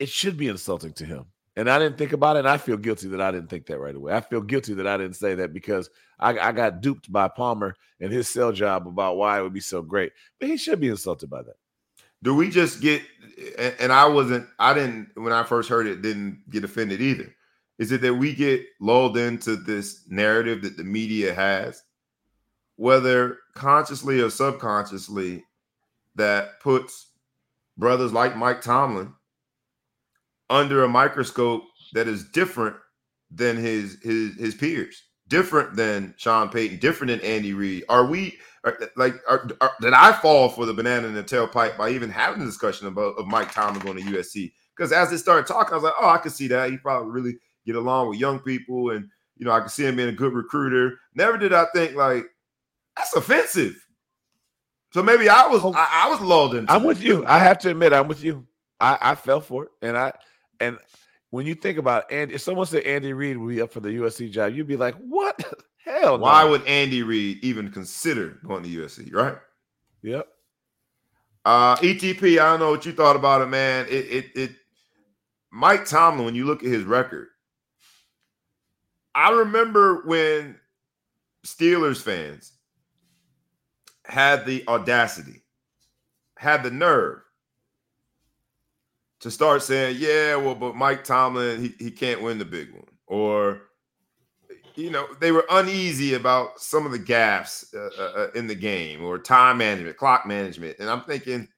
it should be insulting to him. And I didn't think about it. And I feel guilty that I didn't think that right away. I feel guilty that I didn't say that because I, I got duped by Palmer and his sell job about why it would be so great. But he should be insulted by that. Do we just get and, and I wasn't I didn't when I first heard it didn't get offended either. Is it that we get lulled into this narrative that the media has, whether consciously or subconsciously, that puts brothers like Mike Tomlin under a microscope that is different than his his his peers, different than Sean Payton, different than Andy Reid. Are we are, like are, are, did I fall for the banana in the tailpipe by even having a discussion about of Mike Tomlin going to USC? Because as they started talking, I was like, oh, I could see that. He probably really get along with young people, and you know, I could see him being a good recruiter. Never did I think like that's offensive. So maybe I was oh. I, I was lulled into. I'm it. with you. I have to admit, I'm with you. I, I fell for it. And I and when you think about Andy, if someone said Andy Reid would be up for the USC job, you'd be like, what? Hell no. Why would Andy Reid even consider going to USC? Right? Yep. Uh, ETP, I don't know what you thought about it, man. It it it Mike Tomlin, when you look at his record, I remember when Steelers fans had the audacity, had the nerve to start saying, yeah, well, but Mike Tomlin, he, he can't win the big one. Or, you know, they were uneasy about some of the gaps uh, uh, in the game or time management, clock management. And I'm thinking,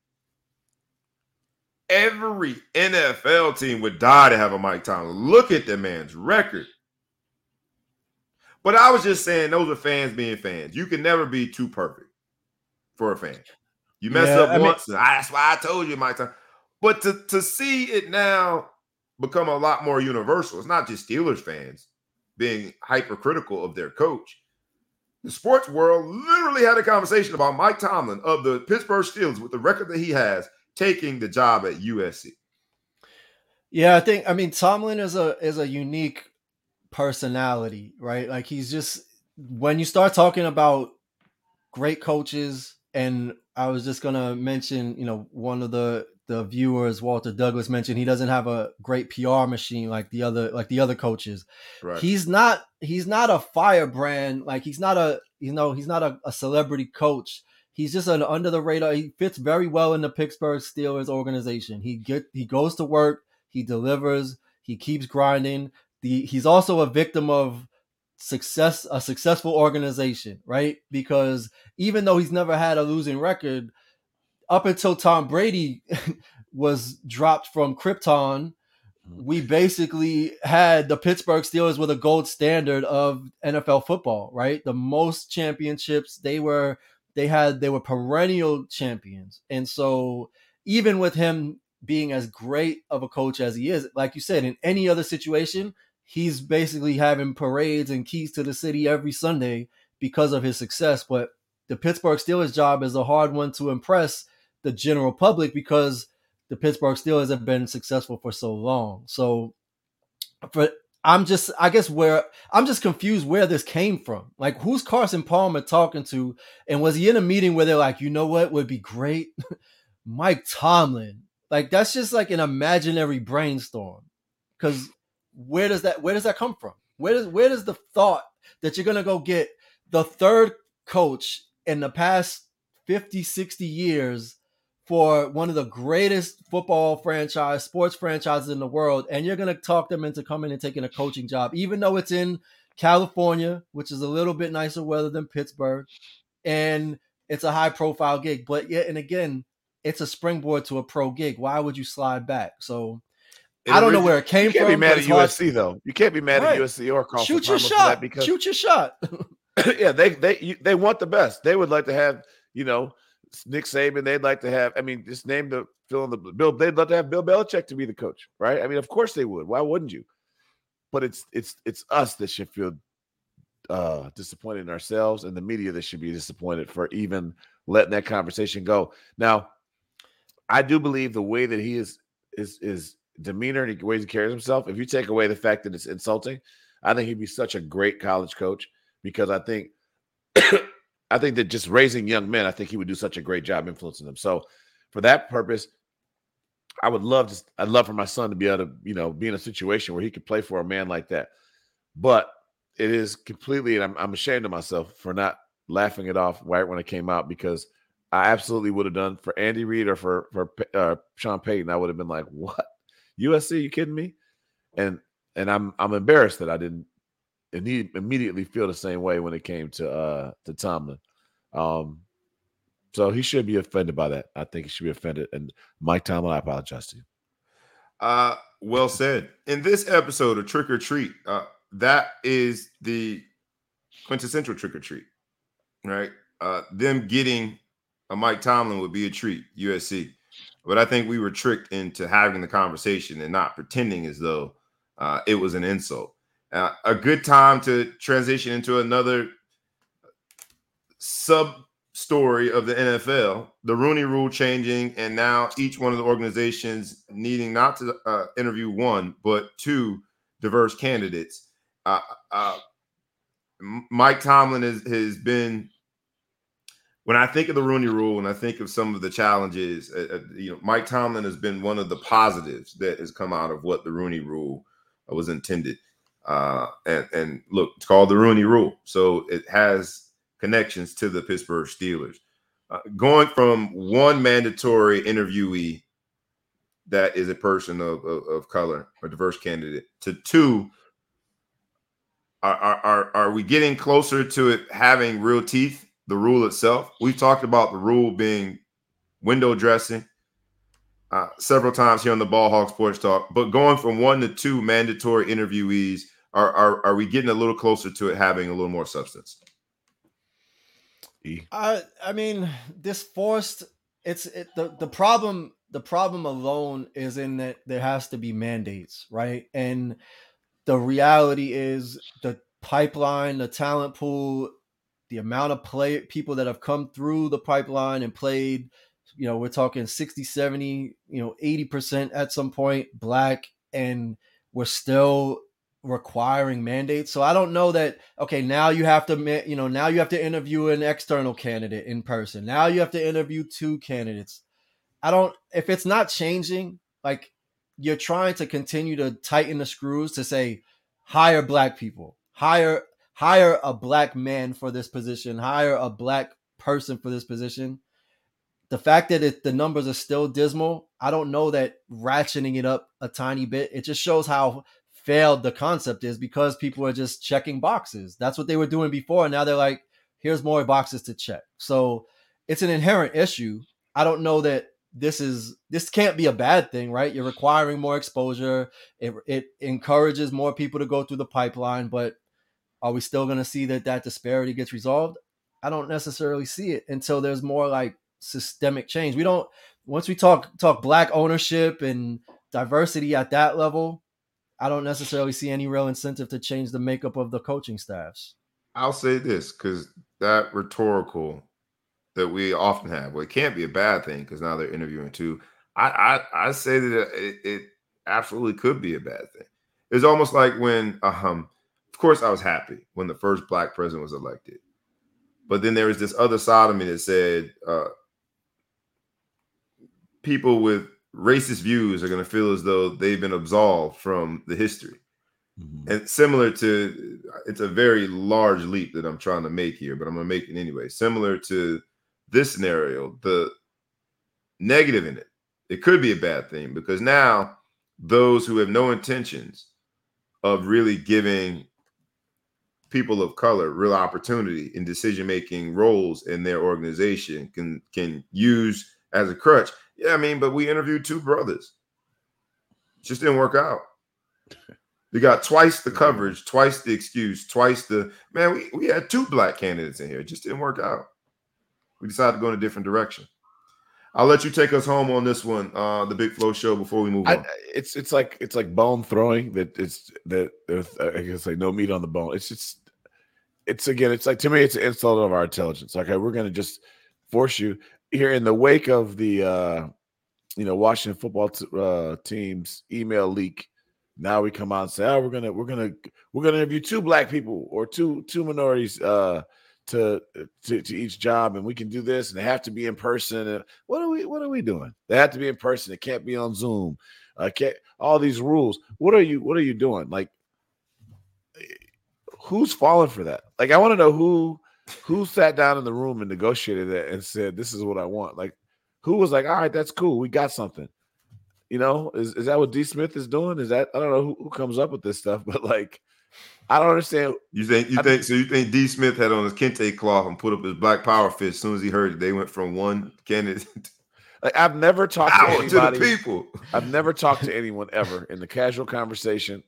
every NFL team would die to have a Mike Tomlin. Look at the man's record. But I was just saying, those are fans being fans. You can never be too perfect for a fan. You mess Yeah, up I mean- once, and that's why I told you, Mike Tomlin. But to, to see it now become a lot more universal, it's not just Steelers fans being hypercritical of their coach. The sports world literally had a conversation about Mike Tomlin of the Pittsburgh Steelers with the record that he has taking the job at USC. Yeah, I think I mean Tomlin is a is a unique personality, right? Like he's just when you start talking about great coaches, and I was just gonna mention, you know, one of the the viewers, Walter Douglas, mentioned he doesn't have a great PR machine like the other like the other coaches. Right. He's not he's not a firebrand, like he's not a you know, he's not a, a celebrity coach. He's just an under the radar. He fits very well in the Pittsburgh Steelers organization. He get he goes to work, he delivers, he keeps grinding. The he's also a victim of success a successful organization, right? Because even though he's never had a losing record, up until Tom Brady was dropped from Krypton, mm-hmm. we basically had the Pittsburgh Steelers with a gold standard of NFL football, right? The most championships they were they had they were perennial champions. And so even with him being as great of a coach as he is, like you said, in any other situation, he's basically having parades and keys to the city every Sunday because of his success. But the Pittsburgh Steelers job is a hard one to impress the general public because the Pittsburgh Steelers have been successful for so long. So for I'm just I guess where I'm just confused where this came from. Like who's Carson Palmer talking to? And was he in a meeting where they're like, you know what would be great? Mike Tomlin. Like that's just like an imaginary brainstorm. Cause where does that where does that come from? Where does where does the thought that you're gonna go get the third coach in the past 50, 60 years for one of the greatest football franchise, sports franchises in the world, and you're gonna talk them into coming and taking a coaching job, even though it's in California, which is a little bit nicer weather than Pittsburgh, and it's a high profile gig. But yet, and again, it's a springboard to a pro gig. Why would you slide back? So I don't know where it came from. You can't from. be mad at it's hard- USC though. You can't be mad Right. at USC or Carson Shoot your Palmer for that shot. because Shoot your shot. yeah, they they you- they want the best. They would like to have you know Nick Saban. They'd like to have. I mean, just name the fill in the Bill. They'd love to have Bill Belichick to be the coach, right? I mean, of course they would. Why wouldn't you? But it's it's it's us that should feel uh disappointed in ourselves, and the media that should be disappointed for even letting that conversation go. Now, I do believe the way that he is is is demeanor and the way he carries himself. If you take away the fact that it's insulting, I think he'd be such a great college coach because I think I think that just raising young men, I think he would do such a great job influencing them. So for that purpose, I would love to I'd love for my son to be able to, you know, be in a situation where he could play for a man like that. But it is completely, and I'm, I'm ashamed of myself for not laughing it off right when it came out because I absolutely would have done for Andy Reid or for for uh, Sean Payton. I would have been like, "What USC? You kidding me?" And and I'm I'm embarrassed that I didn't immediately feel the same way when it came to uh to Tomlin. Um so he should be offended by that. I think he should be offended. And Mike Tomlin, I apologize to you. Uh, well said. In this episode of Trick or Treat, uh, that is the quintessential trick or treat, right? Uh, them getting a Mike Tomlin would be a treat, USC. But I think we were tricked into having the conversation and not pretending as though uh, it was an insult. Uh, a good time to transition into another sub story of the NFL, the Rooney Rule changing, and now each one of the organizations needing not to uh, interview one but two diverse candidates. Uh, uh, Mike Tomlin has, has been. When I think of the Rooney Rule, and I think of some of the challenges, uh, uh, you know, Mike Tomlin has been one of the positives that has come out of what the Rooney Rule was intended. Uh, and and look, it's called the Rooney Rule, so it has connections to the Pittsburgh Steelers. Uh, going from one mandatory interviewee that is a person of, of, of color or diverse candidate to two, are, are, are, we getting closer to it having real teeth, the rule itself? We've talked about the rule being window dressing uh, several times here on the Ball Hawk Sports Talk, but going from one to two mandatory interviewees, are, are, are we getting a little closer to it having a little more substance? I I mean, this forced it's it, the the problem the problem alone is in that there has to be mandates, right? And the reality is the pipeline, the talent pool, the amount of play people that have come through the pipeline and played, you know, we're talking 60, 70, you know, 80% at some point black and we're still requiring mandates. So I don't know that okay, now you have to you know, now you have to interview an external candidate in person. Now you have to interview two candidates. I don't if it's not changing, like you're trying to continue to tighten the screws to say hire black people, hire hire a black man for this position, hire a black person for this position. The fact that it, the numbers are still dismal, I don't know that ratcheting it up a tiny bit. It just shows how failed the concept is because people are just checking boxes. That's what they were doing before. And now they're like, here's more boxes to check. So it's an inherent issue. I don't know that this is this can't be a bad thing, right? You're requiring more exposure. It it encourages more people to go through the pipeline, but are we still going to see that that disparity gets resolved? I don't necessarily see it until there's more like systemic change. We don't once we talk talk black ownership and diversity at that level, I don't necessarily see any real incentive to change the makeup of the coaching staffs. I'll say this because that rhetorical that we often have, well, it can't be a bad thing because now they're interviewing two. I, I I say that it, it absolutely could be a bad thing. It's almost like when, um, of course, I was happy when the first black president was elected, but then there was this other side of me that said uh, people with racist views are going to feel as though they've been absolved from the history. Mhm. And similar to, it's a very large leap that I'm trying to make here, but I'm going to make it anyway. Similar to this scenario, the negative in it, it could be a bad thing because now those who have no intentions of really giving people of color real opportunity in decision making roles in their organization can can use as a crutch. Yeah, I mean, but we interviewed two brothers. Just didn't work out. You got twice the coverage, twice the excuse, twice the man. We, we had two black candidates in here. It just didn't work out. We decided to go in a different direction. I'll let you take us home on this one, uh, the Big Flow Show, before we move on. I, it's it's like it's like bone throwing that it's that there's I guess like no meat on the bone. It's just it's again it's like to me it's an insult of our intelligence. Okay, we're gonna just force you here in the wake of the uh you know Washington football t- uh, team's email leak. Now we come out and say, oh, we're gonna we're gonna we're gonna interview two black people or two two minorities uh to, to to each job and we can do this and they have to be in person and what are we what are we doing? They have to be in person it can't be on zoom uh can't all these rules. What are you what are you doing? Like who's falling for that? Like i want to know who who sat down in the room and negotiated that and said this is what i want like who was like all right that's cool we got something you know is, is that what d smith is doing is that i don't know who, who comes up with this stuff but like I don't understand. You think you think so? You think D. Smith had on his kente cloth and put up his black power fist as soon as he heard it? They went from one candidate. Like I've never talked to anybody. To people. I've never talked to anyone ever in the casual conversation,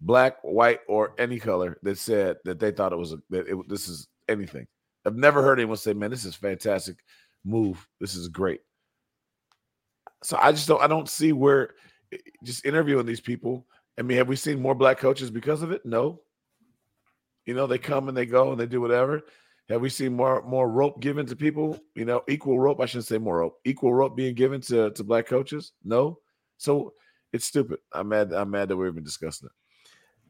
black, white, or any color, that said that they thought it was a, that it, this is anything. I've never heard anyone say, "Man, this is fantastic move. This is great." So I just don't. I don't see where eh, just interviewing these people. I mean, have we seen more black coaches because of it? No. You know, they come and they go and they do whatever. Have we seen more more rope given to people? You know, equal rope. I shouldn't say more rope. Equal rope being given to to black coaches? No. So it's stupid. I'm mad. I'm mad that we're even discussing it.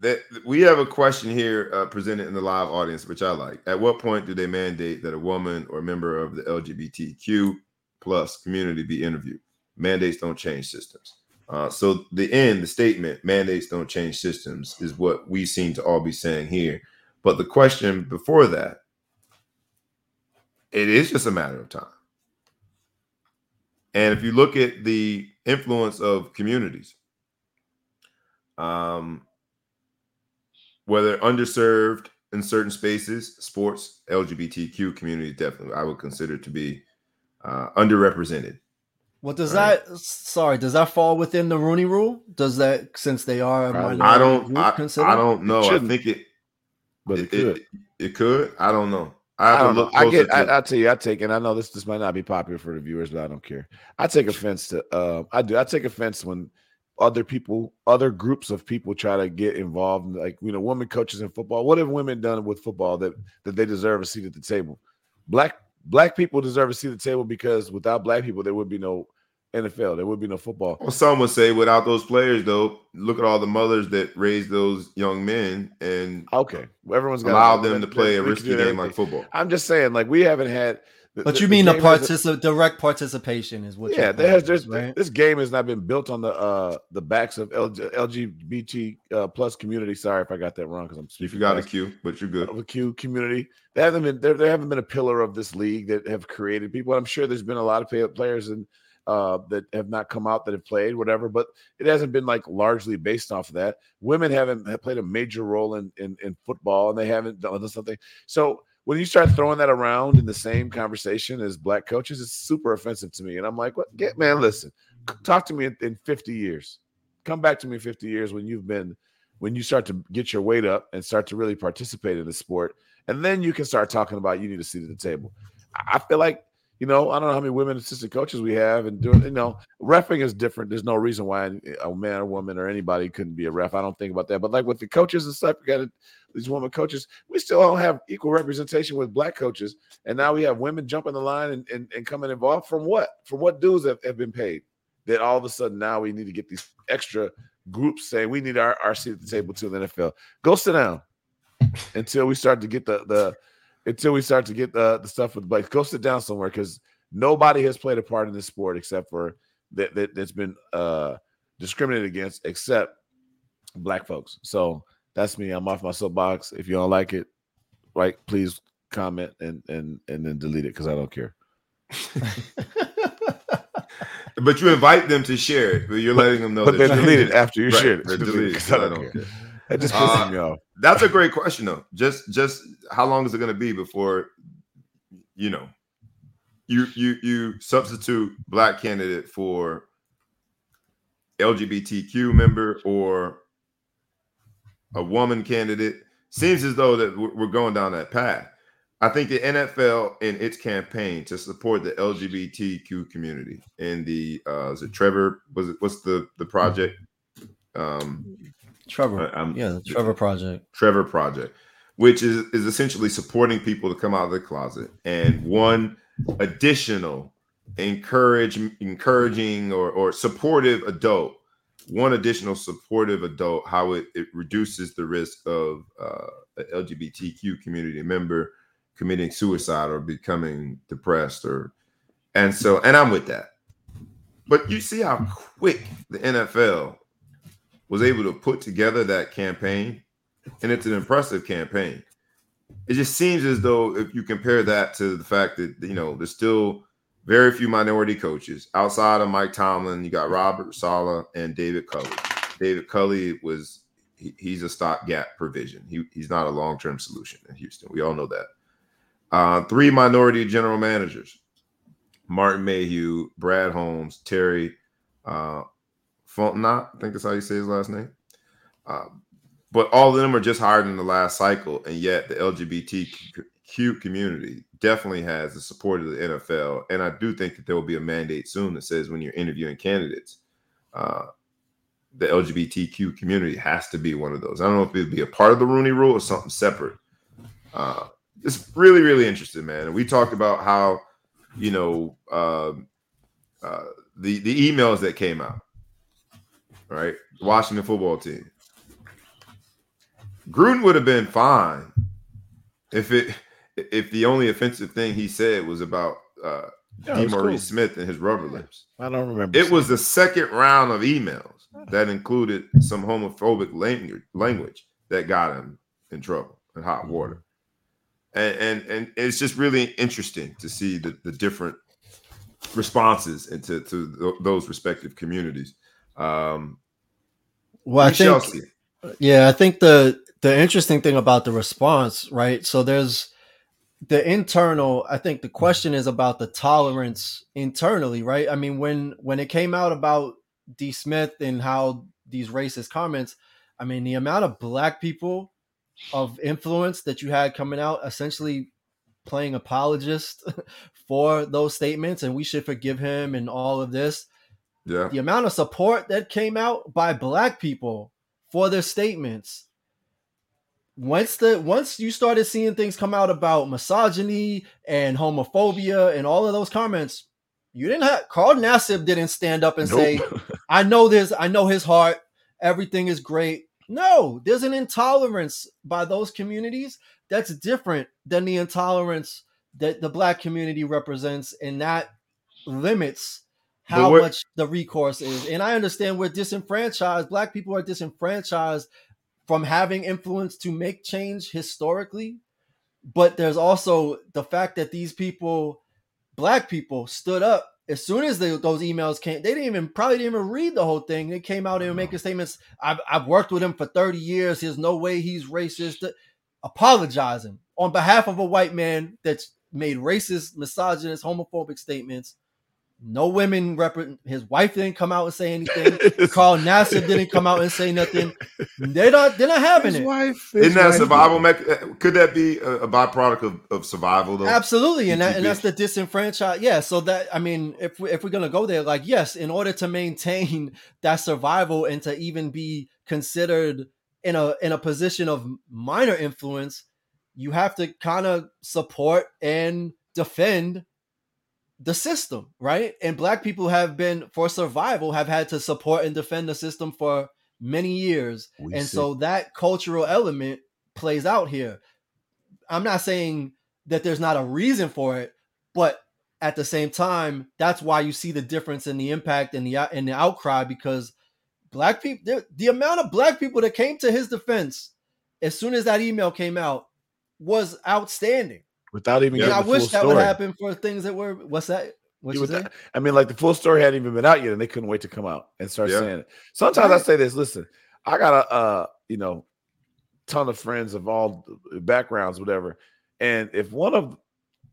That we have a question here uh, presented in the live audience, which I like. At what point do they mandate that a woman or member of the LGBTQ plus community be interviewed? Mandates don't change systems. Uh, so the end, the statement, mandates don't change systems, is what we seem to all be saying here. But the question before that, it is just a matter of time. And if you look at the influence of communities, um, whether underserved in certain spaces, sports, LGBTQ community definitely I would consider to be uh, underrepresented. Well, does right. that sorry, does that fall within the Rooney Rule? Does that since they are I don't I, I, don't know. I think it but it, it could. It, it, could. I don't know. I, I don't know. I get. I, will tell you. I take, and I know this. This might not be popular for the viewers, but I don't care. I take offense to. Uh, I do. I take offense when other people, other groups of people, try to get involved. Like you know, women coaches in football. What have women done with football that that they deserve a seat at the table? Black black people deserve a seat at the table because without black people, there would be no NFL. There would be no football. Well, some would say without those players, though, look at all the mothers that raised those young men and okay, everyone's allowed them to play a risky game like football. I'm just saying, like we haven't had. The, but you the, mean the, particip- direct participation is what? Yeah, there's, there's right? this game has not been built on the uh the backs of LGBT uh, plus community. Sorry if I got that wrong because I'm. If you forgot a Q, but you're good. The Q community. They haven't been there. There haven't been a pillar of this league that have created people. I'm sure there's been a lot of players and uh, that have not come out that have played, whatever. But it hasn't been like largely based off of that. Women haven't have played a major role in, in, in football, and they haven't done something. So when you start throwing that around in the same conversation as black coaches, it's super offensive to me. And I'm like, what? Get man, listen, mm-hmm. talk to me in, in 50 years. Come back to me in 50 years when you've been when you start to get your weight up and start to really participate in the sport, and then you can start talking about you need a seat at the table. I feel like you know, I don't know how many women assistant coaches we have, and doing, you know, refing is different. There's no reason why a man or woman or anybody couldn't be a ref. I don't think about that. But like with the coaches and stuff, you got these women coaches. We still don't have equal representation with black coaches, and now we have women jumping the line and, and, and coming involved. From what? From what dues have, have been paid? That all of a sudden now we need to get these extra groups saying we need our, our seat at the table to the NFL. Go sit down until we start to get the the until we start to get the, the stuff with the Blake. Go sit down somewhere because nobody has played a part in this sport except for that, that that's been uh, discriminated against except black folks. So that's me. I'm off my soapbox. If you don't like it, right, please comment and and and then delete it because I don't care. but you invite them to share it, but you're letting them know. But then delete it after you right, share it. Delete it. I don't, I don't care. care. That just pisses uh, me off. That's a great question, though. Just, just how long is it going to be before, you know, you you you substitute black candidate for LGBTQ member or a woman candidate. Seems as though that we're going down that path. I think the NFL in its campaign to support the LGBTQ community and the uh is it Trevor was it what's the the project? Um Trevor. I'm- yeah, the Trevor Project. Trevor Project, which is is essentially supporting people to come out of the closet and one additional encourage encouraging or or supportive adult one additional supportive adult how it, it reduces the risk of uh, lgbtq community member committing suicide or becoming depressed or and so and i'm with that but you see how quick the nfl was able to put together that campaign and it's an impressive campaign. It just seems as though if you compare that to the fact that you know there's still very few minority coaches outside of Mike Tomlin. You got Robert Saleh and David Culley. David Culley was he, he's a stopgap provision. He, he's not a long term solution in Houston. We all know that. Uh, three minority general managers: Martin Mayhew, Brad Holmes, Terry uh, Fontenot. I think that's how you say his last name. Uh, but all of them are just hired in the last cycle, and yet the LGBTQ community definitely has the support of the NFL. And I do think that there will be a mandate soon that says when you're interviewing candidates, uh, the LGBTQ community has to be one of those. I don't know if it'd be a part of the Rooney Rule or something separate. Uh, it's really, really interesting, man. And we talked about how, you know, um, uh, the the emails that came out, right? Washington football team. Gruden would have been fine if it if the only offensive thing he said was about uh Yeah, was DeMaurice cool. Smith and his rubber lips. I don't remember. It seeing was the second round of emails that included some homophobic language language that got him in trouble and hot water. And and and it's just really interesting to see the, the different responses into to th- those respective communities. Um Well, I think. Yeah, I think the the interesting thing about the response, right? So there's the internal. I think the question is about the tolerance internally, right? I mean, when when it came out about D. Smith and how these racist comments, I mean, the amount of black people of influence that you had coming out, essentially playing apologist for those statements, and we should forgive him and all of this Yeah. the amount of support that came out by black people for their statements. Once the once you started seeing things come out about misogyny and homophobia and all of those comments you didn't have carl nassib didn't stand up and say i know this i know his heart. Everything is great. No there's an intolerance by those communities that's different than the intolerance that the black community represents and that limits how much the recourse is and i understand we're disenfranchised black people are disenfranchised from having influence to make change historically but there's also the fact that these people black people stood up as soon as they, those emails came they didn't even probably didn't even read the whole thing. They came out and making uh-huh. statements I've, I've worked with him for 30 years. There's no way he's racist apologizing on behalf of a white man that's made racist misogynist homophobic statements no women rep- his wife didn't come out and say anything Carl Nassib didn't come out and say nothing. They're not. They're not having His it. wife, his Isn't that wife- survival mech? Eh, could that be a, a byproduct of, of survival though? Absolutely, and that, and that's the disenfranchised. Yeah. So that I mean, if we, if we're gonna go there, like yes, in order to maintain that survival and to even be considered in a in a position of minor influence, you have to kind of support and defend the system, right? And black people have been for survival have had to support and defend the system for many years. We and see. so that cultural element plays out here. I'm not saying that there's not a reason for it, but at the same time, that's why you see the difference in the impact and the and the outcry because black people, the, the amount of black people that came to his defense as soon as that email came out was outstanding. Without even Yeah, and I getting the full wish that story. would happen for things that were what's that? What you With- say? I mean, like the full story hadn't even been out yet, and they couldn't wait to come out and start Yeah. saying it. Sometimes I say this: listen, I got a uh, you know, ton of friends of all backgrounds, whatever. And if one of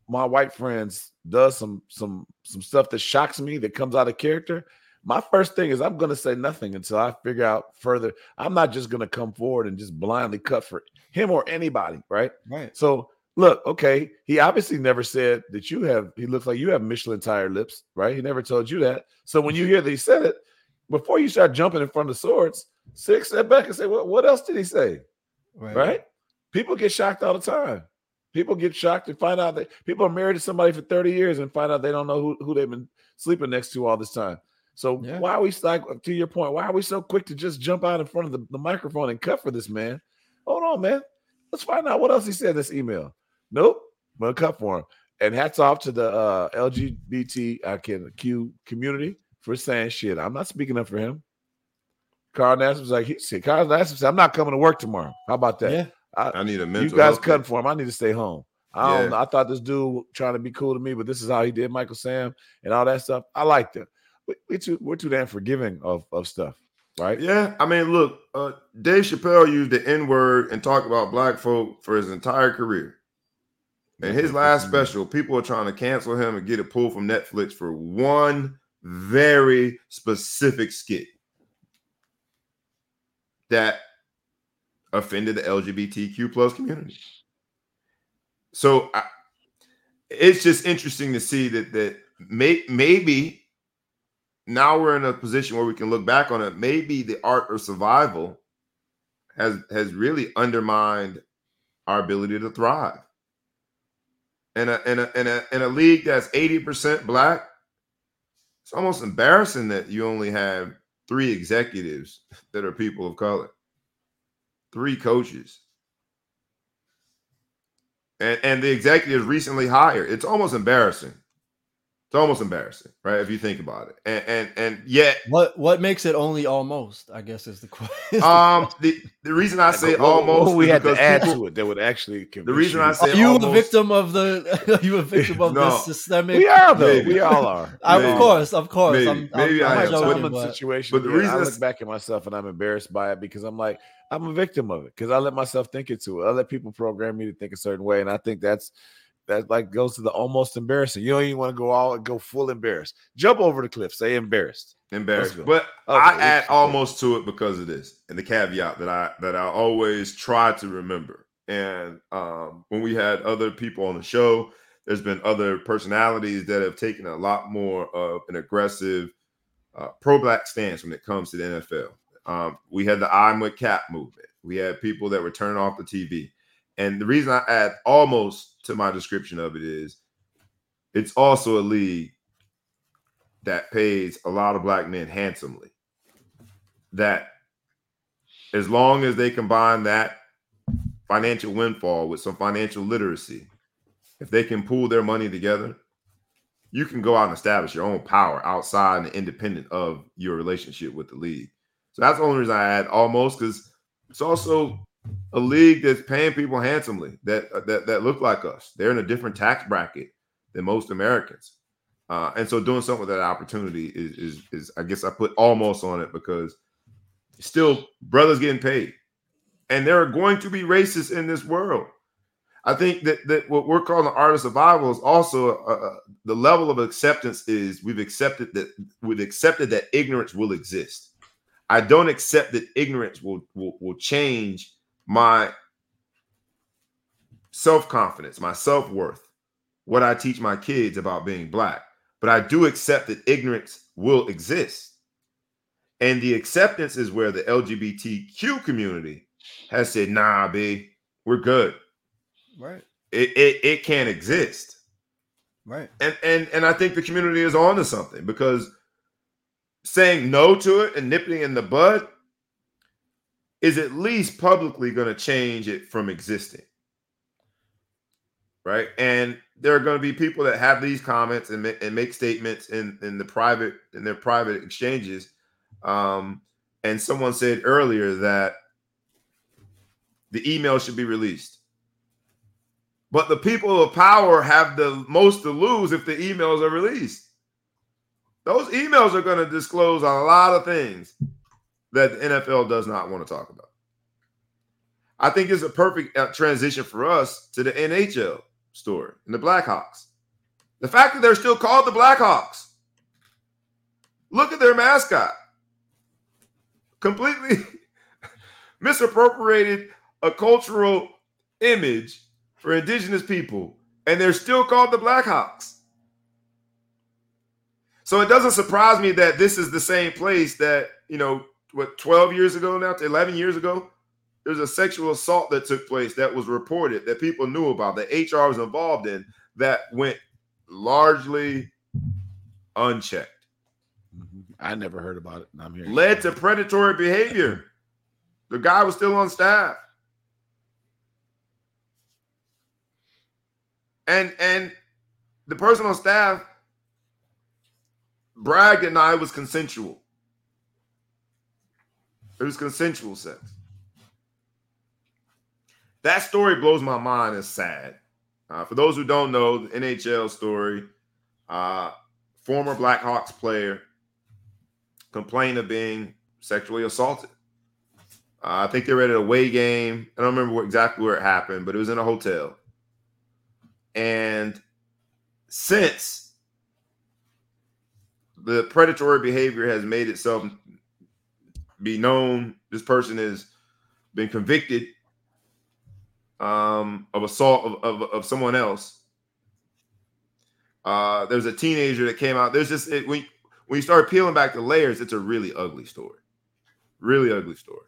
my white friends does some some some stuff that shocks me, that comes out of character, my first thing is I'm going to say nothing until I figure out further. I'm not just going to come forward and just blindly cut for him or anybody, right? Right. So look, okay, he obviously never said that you have. He looks like you have Michelin tire lips, right? He never told you that. So when you mm-hmm. hear that he said it, before you start jumping in front of swords, six step back and say, "What? What else did he say?" Right. right? People get shocked all the time. People get shocked and find out that people are married to somebody for 30 years and find out they don't know who, who they've been sleeping next to all this time. So Yeah. why are we like to your point? Why are we so quick to just jump out in front of the, the microphone and cut for this man? Hold on, man. Let's find out what else he said in this email. Nope, I'm cut for him. And hats off to the uh, LGBT I can Q community for saying shit. I'm not speaking up for him. Carl Nassib was like, he said, Carl Nassib said, I'm not coming to work tomorrow. How about that? Yeah. I need a mental. You guys cut for him. I need to stay home. I don't Yeah. know. I thought this dude trying to be cool to me, but this is how he did Michael Sam and all that stuff. I liked it. We, we too we're too damn forgiving of, of stuff, right? Yeah, I mean, look, uh, Dave Chappelle used the N word and talked about black folk for his entire career. In his last special, people are trying to cancel him and get it pulled from Netflix for one very specific skit that offended the LGBTQ plus community. So I, it's just interesting to see that that may, maybe now we're in a position where we can look back on it. Maybe the art of survival has has really undermined our ability to thrive. In a in a in a in a league that's 80% black, it's almost embarrassing that you only have three executives that are people of color, three coaches. And and the executives recently hired. It's almost embarrassing. It's almost embarrassing, right? If you think about it. And and and yet What what makes it only almost? I guess is the question. um the, the reason I say But what- what almost we had to add people- to it that would actually the reason you I say Are you a almost- victim of the? Are you a victim of No. this systemic? we are though. Maybe. We all are. I- of course, of course. Maybe. I'm, Maybe I'm, I I'm joking, I'm in but- a situation. but the reason I look back at myself and I'm embarrassed by it because I'm like, I'm a victim of it because I let myself think into it. I let people program me to think a certain way, and I think that's that like goes to the almost embarrassing. You don't even want to go all go full embarrassed. Jump over the cliff. Say embarrassed. embarrassed. But Okay, I add almost to it because of this and the caveat that I that I always try to remember. And um, when we had other people on the show, there's been other personalities that have taken a lot more of an aggressive uh, pro-black stance when it comes to the NFL. Um, we had the I'm with Kap movement. We had people that were turning off the TV. And the reason I add almost to my description of it is it's also a league that pays a lot of black men handsomely. That as long as they combine that financial windfall with some financial literacy, if they can pool their money together, you can go out and establish your own power outside and independent of your relationship with the league. So that's the only reason I add almost because it's also a league that's paying people handsomely that that that look like us. They're in a different tax bracket than most Americans. Uh, and so doing something with that opportunity is, is is I guess I put almost on it because still brothers getting paid. And there are going to be racists in this world. I think that, that what we're calling the art of survival is also uh, uh, the level of acceptance is we've accepted that we've accepted that ignorance will exist. I don't accept that ignorance will will, will change my self-confidence, my self-worth, what I teach my kids about being black. But I do accept that ignorance will exist. And the acceptance is where the LGBTQ community has said, nah, B, we're good. right, It, it, it can't exist. right. And, and and I think the community is on to something because saying no to it and nipping it in the bud is at least publicly going to change it from existing. Right. And there are going to be people that have these comments and, and make statements in, in the private in their private exchanges. Um, and someone said earlier that the email should be released. But the people of power have the most to lose if the emails are released. Those emails are going to disclose a lot of things that the NFL does not want to talk about. I think it's a perfect uh, transition for us to the NHL story and the Blackhawks. The fact that they're still called the Blackhawks Look at their mascot. Completely misappropriated a cultural image for indigenous people, and they're still called the Blackhawks. So it doesn't surprise me that this is the same place that, you know, what 12 years ago now, 11 years ago, there's a sexual assault that took place that was reported that people knew about, that HR was involved in, that went largely unchecked. Mm-hmm. I never heard about it. I'm here. Led to predatory behavior. The guy was still on staff. And and the person on staff bragged and i was consensual. It was consensual sex. That story blows my mind. It's sad. Uh, for those who don't know, the NHL story, uh, former Blackhawks player complained of being sexually assaulted. Uh, I think they were at an away game. I don't remember what, exactly where it happened, but it was in a hotel. And since the predatory behavior has made itself be known, this person has been convicted um, of assault of, of, of someone else. Uh, there's a teenager that came out. There's just it, when when you start peeling back the layers, it's a really ugly story, really ugly story.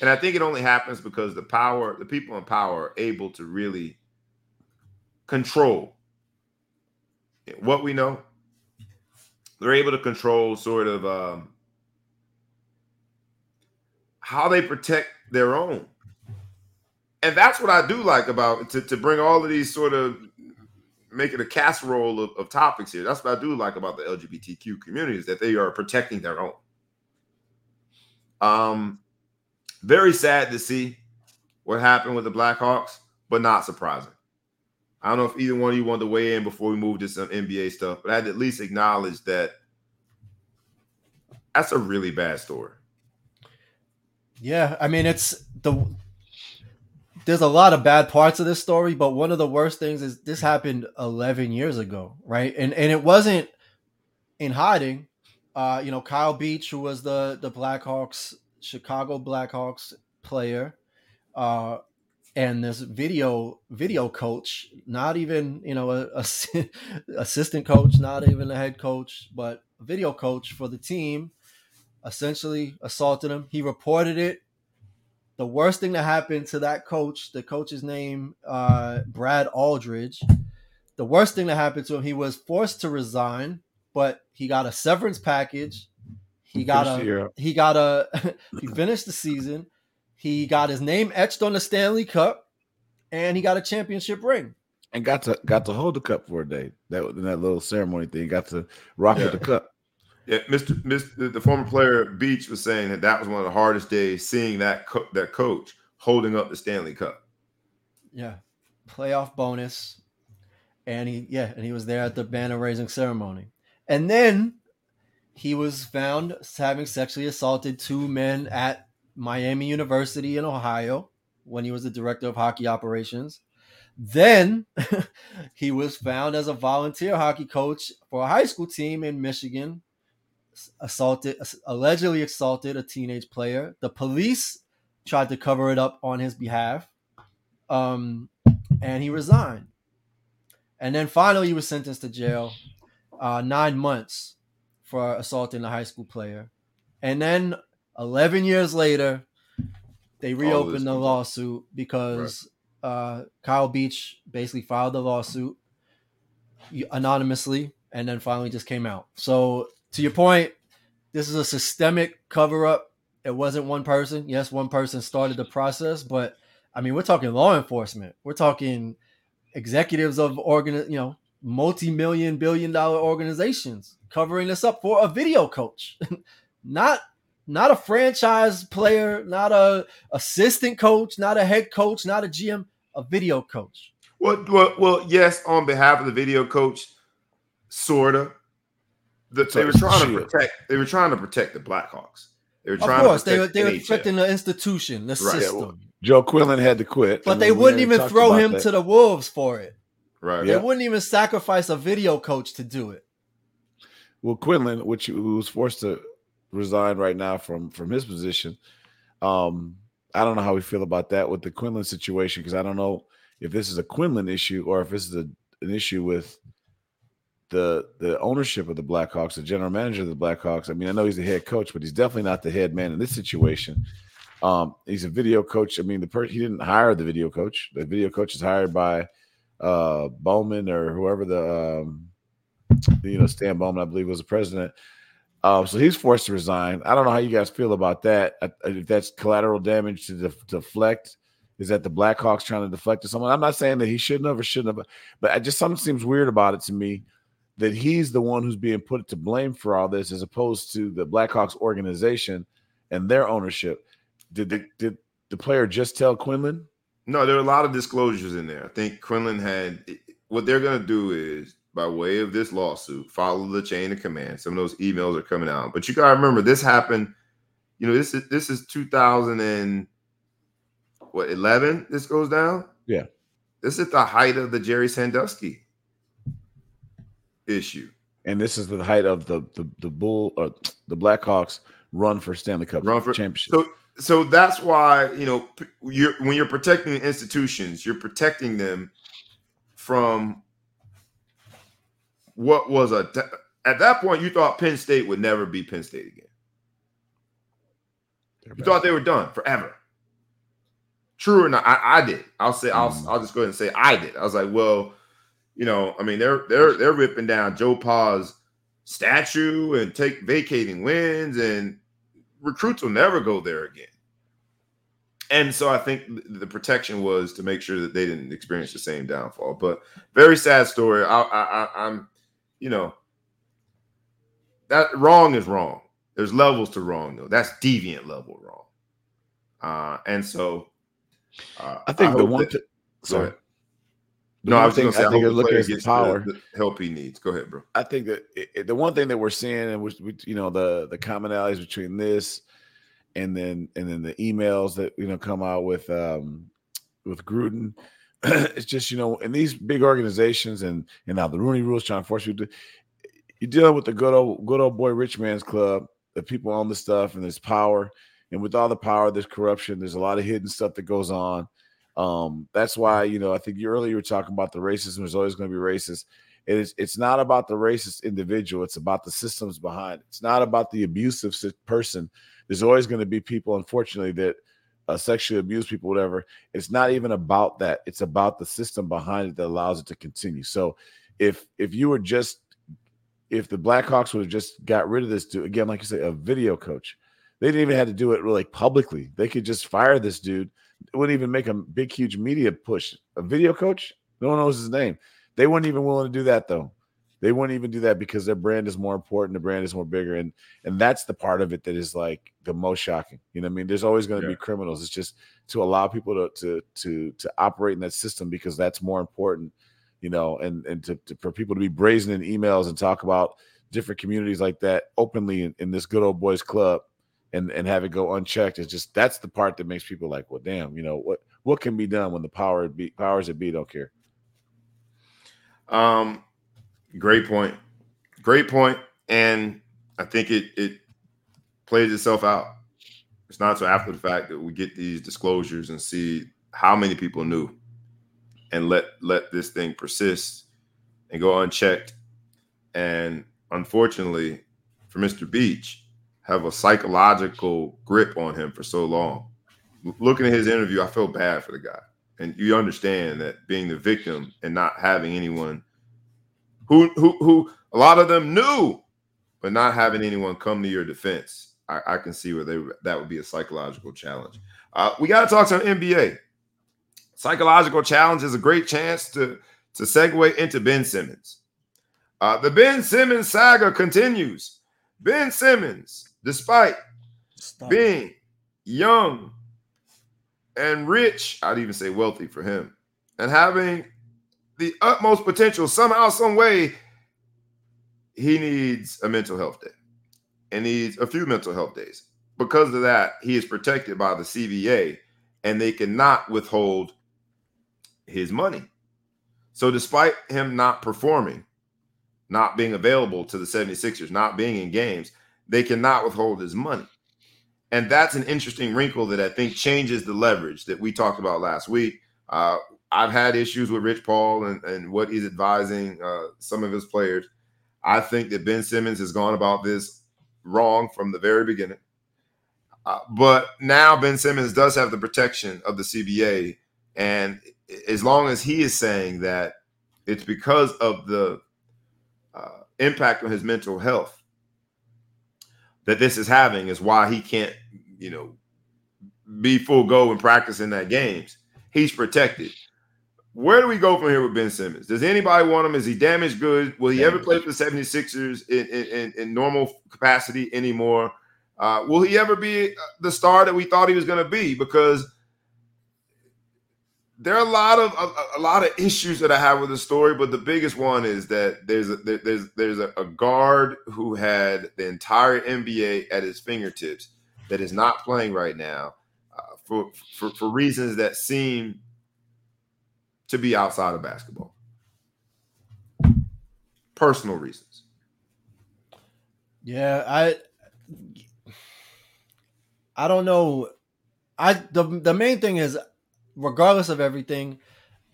And I think it only happens because the power, the people in power, are able to really control what we know. They're able to control sort of um, how they protect their own and that's what I do like about to, to bring all of these sort of make it a casserole of, of topics here. That's what I do like about the LGBTQ community is that they are protecting their own. Um, very sad to see what happened with the Blackhawks, but not surprising. I don't know if either one of you wanted to weigh in before we move to some NBA stuff, but I had to at least acknowledge that that's a really bad story. Yeah, I mean it's the there's a lot of bad parts of this story, but one of the worst things is this happened 11 years ago, right? And and it wasn't in hiding. Uh, you know, Kyle Beach, who was the the Blackhawks, Chicago Blackhawks player, uh, and this video video coach, not even you know a, a assistant coach, not even a head coach, but video coach for the team, essentially assaulted him. He reported it the worst thing that happened to that coach, the coach's name, uh, Brad Aldrich, the worst thing that happened to him, he was forced to resign, but he got a severance package. He got a he got a he finished the season. He got his name etched on the Stanley Cup, and he got a championship ring. And got to got to hold the cup for a day. That in that little ceremony thing, got to rock yeah. with the cup. Yeah, Mr. Mr. The former player Beach was saying that that was one of the hardest days seeing that co- that coach holding up the Stanley Cup. Yeah, playoff bonus, and he yeah, and he was there at the banner raising ceremony, and then he was found having sexually assaulted two men at Miami University in Ohio when he was the director of hockey operations. Then he was found as a volunteer hockey coach for a high school team in Michigan assaulted, allegedly assaulted a teenage player. The police tried to cover it up on his behalf, um, and he resigned. And then finally, he was sentenced to jail, uh, nine months for assaulting a high school player. And then 11 years later, they reopened the lawsuit because right. uh, Kyle Beach basically filed the lawsuit anonymously and then finally just came out. So to your point, this is a systemic cover up. It wasn't one person. Yes, one person started the process, but I mean, we're talking law enforcement. We're talking executives of organ, you know, multi-million billion dollar organizations covering this up for a video coach. not not a franchise player, not a assistant coach, not a head coach, not a GM, a video coach. Well, well, well yes, on behalf of the video coach, sorta. The, they were trying to protect. They were trying to protect the Blackhawks. They were trying. Of course, they were. They were protecting the institution, the right. system. Yeah, well, Joe Quillen had to quit, but they wouldn't even throw him that. to the wolves for it. Right. They wouldn't even sacrifice a video coach to do it. well, Quinlan, which who was forced to resign right now from from his position. Um, I don't know how we feel about that with the Quinlan situation because I don't know if this is a Quinlan issue or if this is a, an issue with the the ownership of the Blackhawks, the general manager of the Blackhawks. I mean, I know he's the head coach, but he's definitely not the head man in this situation. Um, he's a video coach. I mean, the person he didn't hire the video coach. The video coach is hired by uh, Bowman or whoever the um, you know Stan Bowman, I believe, was the president. Um, so he's forced to resign. I don't know how you guys feel about that. If that's collateral damage to def- deflect, is that the Blackhawks trying to deflect to someone? I'm not saying that he shouldn't have or shouldn't have, but I just something seems weird about it to me that he's the one who's being put to blame for all this, as opposed to the Blackhawks organization and their ownership. Did the did the player just tell Quenneville? No, there are a lot of disclosures in there. I think Quenneville had what they're going to do is by way of this lawsuit, follow the chain of command. Some of those emails are coming out, but you got to remember this happened. You know, this is this is 2000 and what 11. This goes down. Yeah, this is the height of the Jerry Sandusky issue, and this is the height of the the the Bull or the Blackhawks run for Stanley Cup run for championship. So so that's why you know you're when you're protecting institutions, you're protecting them from what was a at that point you thought Penn State would never be Penn State again. They're you thought they were done forever. True or not, I, I did. I'll say I'll mm. I'll just go ahead and say I did. I was like, well, you know, I mean, they're they're they're ripping down Joe Pa's statue and take vacating wins, and recruits will never go there again. And so I think the protection was to make sure that they didn't experience the same downfall. But very sad story. I, I, I'm you know, that wrong is wrong. There's levels to wrong though. That's deviant level wrong. Uh, and so uh, I think I the one. That, sorry. No, I was to say I think looking at the power, the, the help he needs. Go ahead, bro. I think that it, the one thing that we're seeing, and which you know, the the commonalities between this and then and then the emails that you know come out with um with Gruden it's just you know in these big organizations and and now the Rooney Rules trying to force you to you're dealing with the good old good old boy rich man's club. The people own the stuff and there's power, and with all the power, there's corruption. There's a lot of hidden stuff that goes on. Um, that's why you know I think you earlier you were talking about the racism is always going to be racist. It is it's not about the racist individual. It's about the systems behind. It. It's not about the abusive person. There's always going to be people, unfortunately, that uh, sexually abuse people, whatever. It's not even about that. It's about the system behind it that allows it to continue. So if if you were just if the Blackhawks would have just got rid of this dude again, like you say, a video coach, they didn't even have to do it really publicly. They could just fire this dude. Wouldn't even make a big, huge media push. A video coach, no one knows his name. They weren't even willing to do that though. They wouldn't even do that because their brand is more important. The brand is more bigger, and and that's the part of it that is like the most shocking. You know, what I mean, there's always going to yeah. be criminals. It's just to allow people to to to to operate in that system because that's more important. You know, and and to, to for people to be brazen in emails and talk about different communities like that openly in, in this good old boys club and and have it go unchecked is just that's the part that makes people like, well, damn, you know what what can be done when the power be powers that be don't care. Um, Great point. Great. And I think it it plays itself out. It's not until after the fact that we get these disclosures and see how many people knew and let let this thing persist and go unchecked. And unfortunately, for Mr. Beach, have a psychological grip on him for so long. Looking at his interview, I feel bad for the guy. And you understand that being the victim and not having anyone who who who a lot of them knew, but not having anyone come to your defense. I, I can see where they that would be a psychological challenge. Uh, we got to talk some NBA. Psychological challenge is a great chance to to segue into Ben Simmons. Uh, the Ben Simmons saga continues. Ben Simmons, despite Stop. being young and rich, I'd even say wealthy for him, and having the utmost potential somehow, some way, he needs a mental health day and needs a few mental health days. Because of that, he is protected by the CBA and they cannot withhold his money. So, despite him not performing, not being available to the 76ers, not being in games, they cannot withhold his money. And that's an interesting wrinkle that I think changes the leverage that we talked about last week. Uh, I've had issues with Rich Paul and, and what he's advising uh, some of his players. I think that Ben Simmons has gone about this wrong from the very beginning. Uh, but now Ben Simmons does have the protection of the CBA. And as long as he is saying that it's because of the uh, impact on his mental health that this is having, is why he can't, you know, be full go and practice in that games. He's protected. Where do we go from here with Ben Simmons? Does anybody want him? Is he damaged good? Will he ever play for the 76ers in, in, in normal capacity anymore? Uh, will he ever be the star that we thought he was going to be? Because there are a lot of a, a, lot of issues that I have with the story, but the biggest one is that there's a there's there's a, a guard who had the entire NBA at his fingertips that is not playing right now uh, for, for for reasons that seem to be outside of basketball, personal reasons. Yeah, I I don't know. I the the main thing is regardless of everything,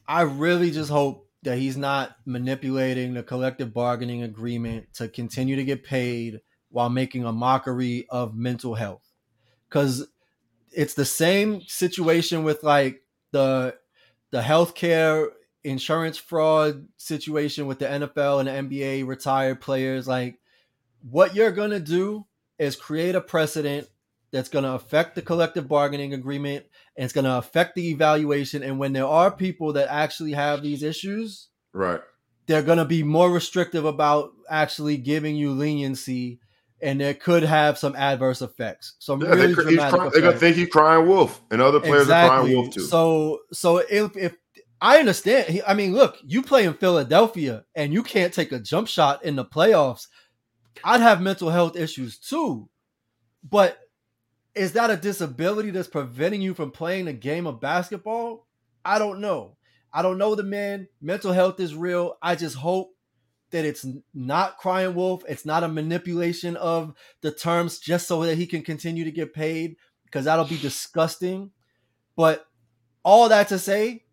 I really just hope that he's not manipulating the collective bargaining agreement to continue to get paid while making a mockery of mental health. Cuz it's the same situation with like the the healthcare insurance fraud situation with the NFL and the NBA retired players like what you're to do is create a precedent that's going to affect the collective bargaining agreement and it's going to affect the evaluation and when there are people that actually have these issues right they're going to be more restrictive about actually giving you leniency and it could have some adverse effects some yeah, really they, dramatic cry, they're going to think he's crying wolf and other players exactly. are crying wolf too so so if, if I understand. I mean, look, you play in Philadelphia and you can't take a jump shot in the playoffs. I'd have mental health issues too. But is that a disability that's preventing you from playing a game of basketball? I don't know. I don't know the man. Mental health is real. I just hope that it's not crying wolf. It's not a manipulation of the terms just so that he can continue to get paid because that'll be disgusting. But all that to say,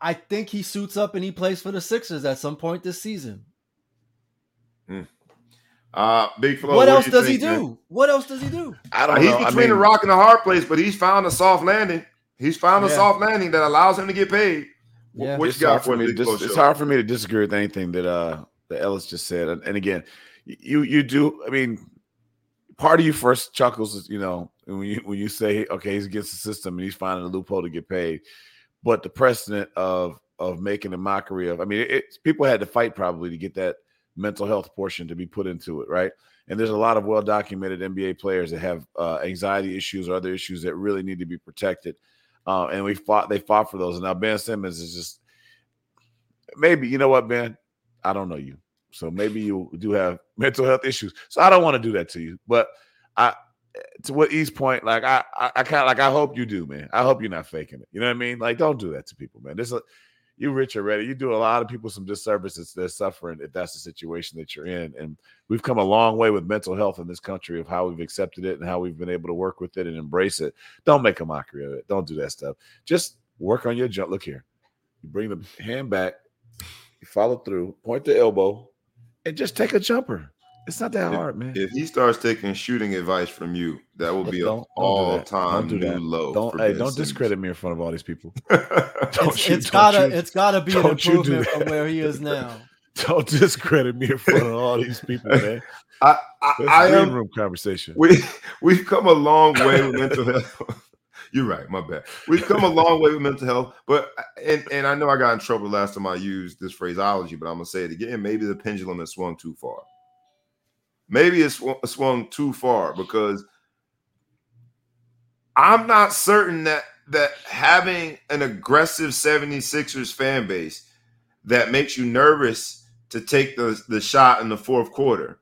I think he suits up and he plays for the Sixers at some point this season. Mm. Uh, Big Flo. What, what else do does think, he do? Man? What else does he do? I don't. He's know. between I mean, the rock and the hard place, but he's found a soft landing. He's found a yeah. soft landing that allows him to get paid. Yeah. What it's you got for me? Dis- it's hard for me to disagree with anything that uh that Ellis just said. And, and again, you you do. I mean, part of you first chuckles is you know when you when you say okay he's against the system and he's finding a loophole to get paid, but the precedent of of making a mockery of I mean it, people had to fight probably to get that mental health portion to be put into it, right? And there's a lot of well documented NBA players that have uh, anxiety issues or other issues that really need to be protected. Uh, and we fought, they fought for those. And now Ben Simmons is just maybe, you know what, Ben? I don't know you. So maybe you do have mental health issues. So I don't want to do that to you. But I, to what East point, like I, I, I kind of like I hope you do, man. I hope you're not faking it. You know what I mean? Like, don't do that to people, man. This, you rich already. You do a lot of people some disservices. They're suffering if that's the situation that you're in. And we've come a long way with mental health in this country of how we've accepted it and how we've been able to work with it and embrace it. Don't make a mockery of it. Don't do that stuff. Just work on your jump. Look here. You bring the hand back, you follow through, point the elbow, and just take a jumper. It's not that if, hard, man. If he starts taking shooting advice from you, that will be an all-time do new low. Don't hey, don't discredit me in front of all these people. it's, it's gotta you, it's gotta be an improvement from where he is now. Don't discredit me in front of all these people, man. I I, I am room conversation. We we've come a long way with mental health. You're right, my bad. We've come a long way with mental health, but and and I know I got in trouble last time I used this phraseology, but I'm gonna say it again. Maybe the pendulum has swung too far maybe it's swung too far because I'm not certain that that having an aggressive 76ers fan base that makes you nervous to take the, the shot in the fourth quarter.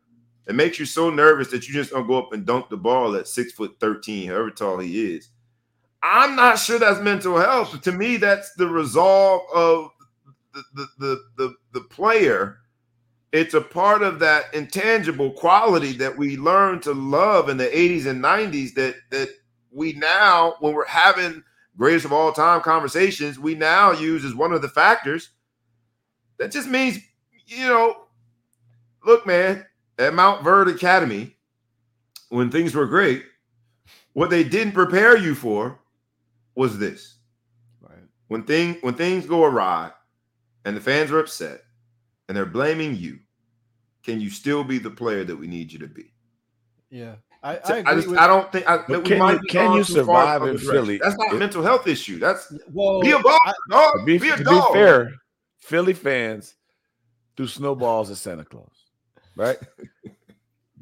It makes you so nervous that you just don't go up and dunk the ball at six foot 13, however tall he is. I'm not sure that's mental health. To me, that's the resolve of the the the the, the player it's a part of that intangible quality that we learned to love in the 80s and 90s that that we now when we're having greatest of all time conversations we now use as one of the factors that just means you know look man at Montverde Academy when things were great what they didn't prepare you for was this Right. when thing when things go awry and the fans are upset and they're blaming you, can you still be the player that we need you to be? Yeah. I, So I I, just with, I don't think I, But that we can might you- can you survive in. Philly? That's not a It- mental health issue. That's well, be a ball, I- dog. To be, be a to dog. be fair, Philly fans threw snowballs at Santa Claus, right?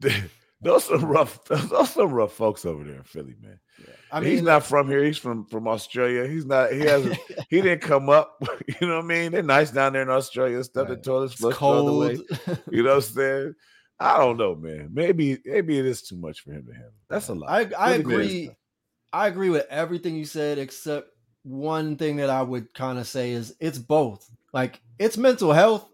those some rough, those some rough folks over there in Philly, man. I he's not from here. He's from from Australia. He's not. He hasn't. he didn't come up. You know what I mean? They're nice down there in Australia. Stuff the Right. toilets it's flush the other way. cold. You know what I'm saying? I don't know, man. Maybe maybe it is too much for him to handle. That's a lot. I, I agree. I agree with everything you said, except one thing that I would kind of say is it's both. Like it's mental health,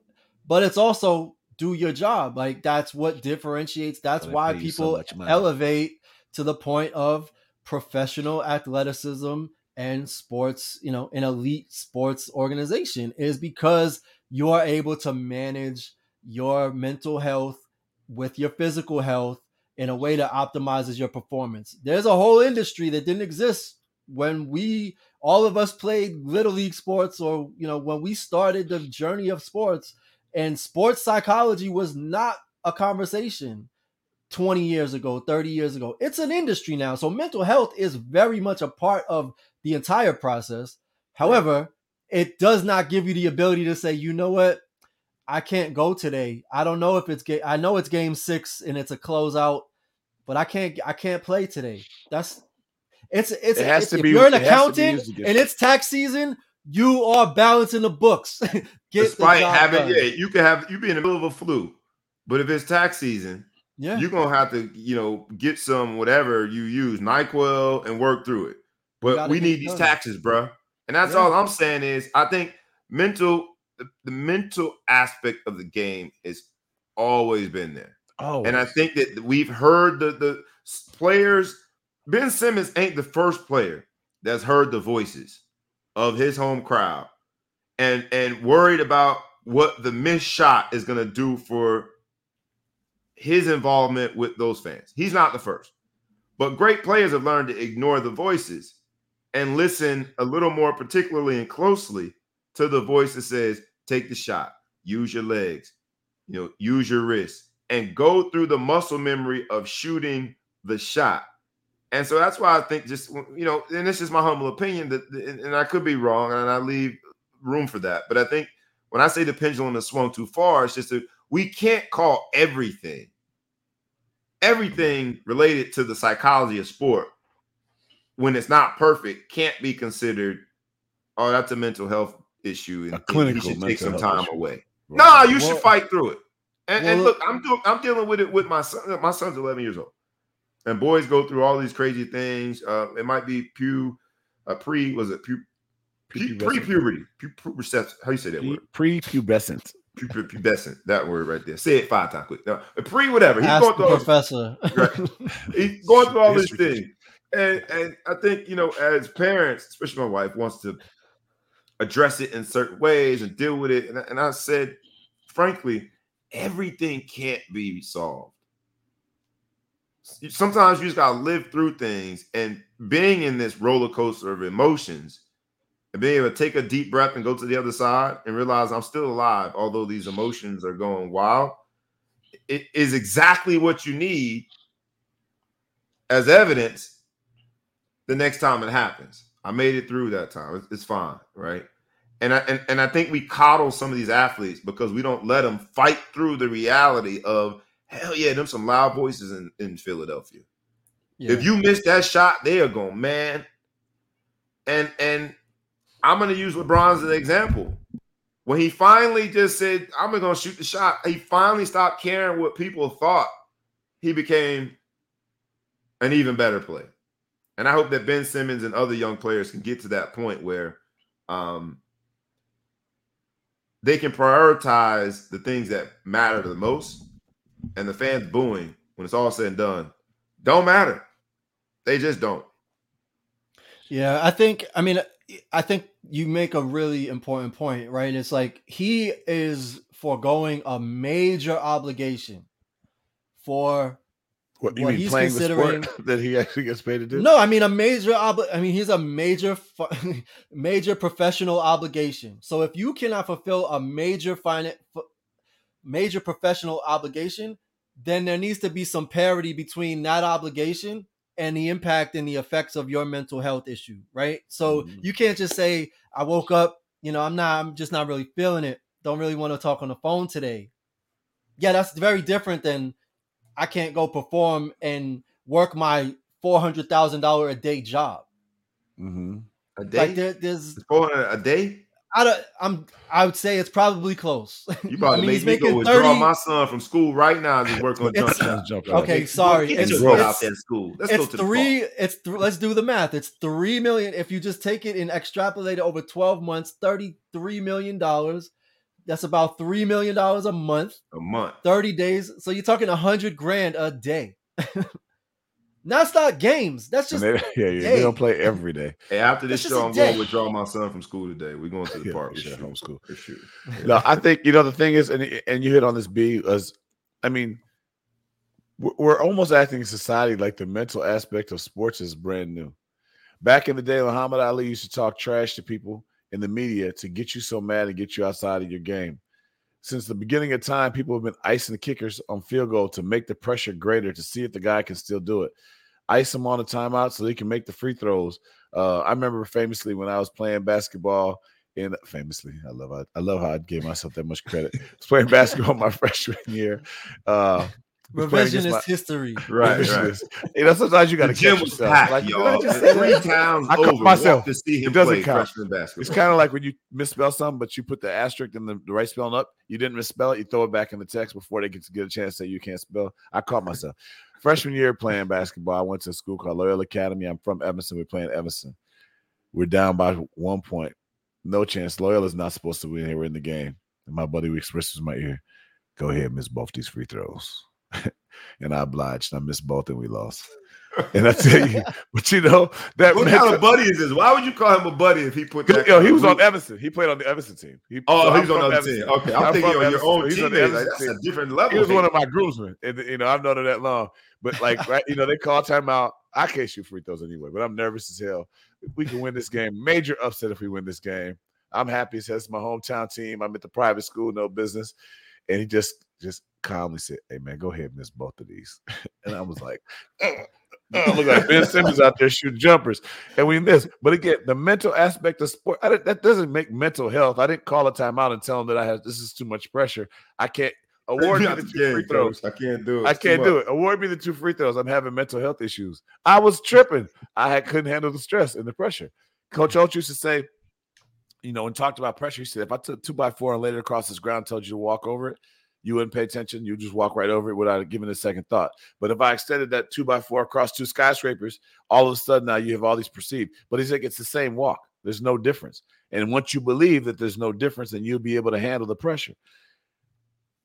but it's also do your job. Like that's what differentiates. That's why you so people elevate to the point of professional athleticism and sports. You know, an elite sports organization is because you are able to manage your mental health with your physical health in a way that optimizes your performance. There's a whole industry that didn't exist when we all of us played little league sports or you know when we started the journey of sports and sports psychology was not a conversation 20 years ago 30 years ago it's an industry now so mental health is very much a part of the entire process however it does not give you the ability to say you know what I can't go today. I don't know if it's ga- I know it's game six and it's a closeout, but I can't I can't play today. That's it's it's, It has it's- to if be- you're an it has to be accountant and it's tax season, you are balancing the books. Get despite job having done. yeah, you can have you be in the middle of a flu, but if it's tax season, yeah. you're gonna have to you know get some whatever you use Nyquil and work through it. But we need these done. taxes, bruh. And that's Yeah. all I'm saying is I think mental the, the mental aspect of the game has always been there. Oh, And I think that we've heard the the players. Ben Simmons ain't the first player that's heard the voices of his home crowd and and worried about what the missed shot is going to do for his involvement with those fans. He's not the first. But great players have learned to ignore the voices and listen a little more particularly and closely to the voice that says take the shot, use your legs, you know, use your wrists, and go through the muscle memory of shooting the shot. And so that's why I think just you know, and this is my humble opinion that and I could be wrong and I leave room for that. But I think when I say the pendulum has swung too far, it's just that we can't call everything everything related to the psychology of sport when it's not perfect can't be considered oh that's a mental health issue and, A and clinical he should take some time issue. away Right. no you should Well- fight through it and, and look i'm doing i'm dealing with it with my son my son's 11 years old and boys go through all these crazy things uh it might be pu uh, pre was it pu pre-puberty pu- pu- how you say that word Pre- Prepubescent. Pu- pu- pubescent that word right there say it five times quick no, pre whatever he's Ask going through all- professor. Right. he's going through all this thing. And and I think, you know, as parents, especially my wife, wants to address it in certain ways and deal with it. And, I- and I said, frankly, everything can't be solved. Sometimes you just gotta live through things and being in this roller coaster of emotions and being able to take a deep breath and go to the other side and realize I'm still alive, although these emotions are going wild. It is exactly what you need as evidence the next time it happens. I made it through that time. It's, fine, right? And I and, and I think we coddle some of these athletes because we don't let them fight through the reality of hell yeah, them some loud voices in, in Philadelphia. Yeah. If you miss that shot, they are going, man. And and I'm gonna use LeBron as an example. When he finally just said, I'm gonna shoot the shot, he finally stopped caring what people thought. He became an even better player. And I hope that Ben Simmons and other young players can get to that point where um they can prioritize the things that matter the most, and the fans booing when it's all said and done don't matter. They just don't. Yeah, I think. I mean, I think you make a really important point, right? It's like he is foregoing a major obligation for What, you What mean he's playing the considering- sport that he actually gets paid to do? No, I mean a major obli- I mean he's a major major professional obligation. So if you cannot fulfill a major finan- fu- major professional obligation, then there needs to be some parity between that obligation and the impact and the effects of your mental health issue, right? So Mhm. you can't just say I woke up, you know, I'm not I'm just not really feeling it. Don't really want to talk on the phone today. Yeah, that's very different than I can't go perform and work my four hundred thousand dollar a day job. hmm A day, Like there, there's, four hundred a day. I don't, I'm, I would say it's probably close. You probably I mean, make he's me go making withdraw 30 my son from school right now and just work on jump It's- shot. Jump Okay, shot. sorry. Get It's, your gross. out it's, there in school. Let's go it's to three. park. It's th- let's do the math. It's three million. If you just take it and extrapolate it over twelve months, thirty-three million dollars. That's about three million dollars a month. a month. 30 days. So you're talking a hundred grand a day. That's not games. That's And just they, yeah, yeah, day. they don't play every day. Hey, after this That's show, I'm going to withdraw my son from school today. We're going to the Yeah, park. for sure, For sure. homeschool. For sure. No, I think you know the thing is, and and you hit on this B as, I mean, we're, we're almost acting in society like the mental aspect of sports is brand new. Back in the day, Muhammad Ali used to talk trash to people in the media to get you so mad and get you outside of your game. Since the beginning of time, people have been icing the kickers on field goal to make the pressure greater to see if the guy can still do it. Ice them on a timeout so they can make the free throws. Uh, I remember famously when I was playing basketball and famously, I love how, I love how I gave myself that much credit. I was playing basketball my freshman year. Uh, revisionist my- history. Right, right. You know, sometimes you got to gym catch yourself. packed, Like, y'all. just say Three times I caught over. myself. to see him It doesn't play count. freshman basketball. It's kind of like when you misspell something, but you put the asterisk in the, the right spelling up. You didn't misspell it. You throw it back in the text before they get to get a chance to say you can't spell. I caught myself. Freshman year playing basketball, I went to a school called Loyola Academy. I'm from Evanston. We're playing Evanston. We're down by one point. No chance. Loyola's not supposed to win here. We're in the game. And my buddy whispers in my ear, go ahead, miss both these free throws. and I obliged. I missed both and we lost. And I tell you, but you know, that What kind of buddy is this? Why would you call him a buddy if he put that? Yo, he was on Evanston. He played on the Evanston team. He, Oh, so he was on the team. Okay, I'm, thinking on your own so he's on the teammate. Like, that's team. a different level. He was one of my groomsmen, and you know I've known him that long. But like, right, you know, they call timeout. I can't shoot free throws anyway, but I'm nervous as hell. If we can win this game. Major upset if we win this game. I'm happy. It says my hometown team. I'm at the private school, no business. And he just just calmly said, "Hey man, go ahead, and miss both of these." And I was like, "Oh, look like Ben Simmons out there shooting jumpers, and we miss." But again, the mental aspect of sport that doesn't make mental health. I didn't call a timeout and tell him that I had this is too much pressure. I can't award me the two free throws. coach. I can't do it. I can't do it. Award me the two free throws. I'm having mental health issues. I was tripping. I had, couldn't handle the stress and the pressure. Coach Oates used to say, you know, and talked about pressure. He said, if I took two by four and laid it across this ground, told you to walk over it, you wouldn't pay attention. You just walk right over it without giving it a second thought. But if I extended that two by four across two skyscrapers, all of a sudden now you have all these perceived. But he's like, it's the same walk. There's no difference. And once you believe that there's no difference, then you'll be able to handle the pressure.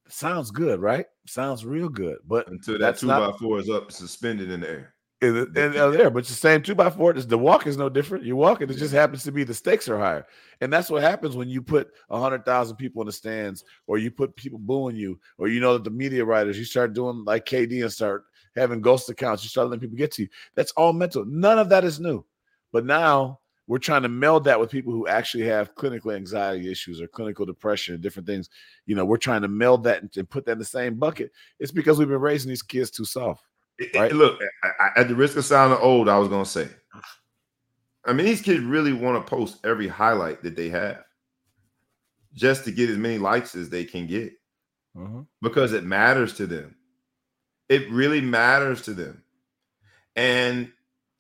Sounds good, right? Sounds real good. But Until that two not- by four is up, suspended in the air. And, and, uh, and there, but it's the same two by four. It's- The walk is no different. You walk it, it just happens to be the stakes are higher, and that's what happens when you put a hundred thousand people in the stands, or you put people booing you, or you know that the media writers. You start doing like KD and start having ghost accounts. You start letting people get to you. That's all mental. None of that is new, but now we're trying to meld that with people who actually have clinical anxiety issues or clinical depression and different things. You know, we're trying to meld that and, and put that in the same bucket. It's because we've been raising these kids too soft. It- Right. look, I, at the risk of sounding old, I was gonna say. I mean, these kids really want to post every highlight that they have, just to get as many likes as they can get, mm-hmm. because it matters to them. It really matters to them. And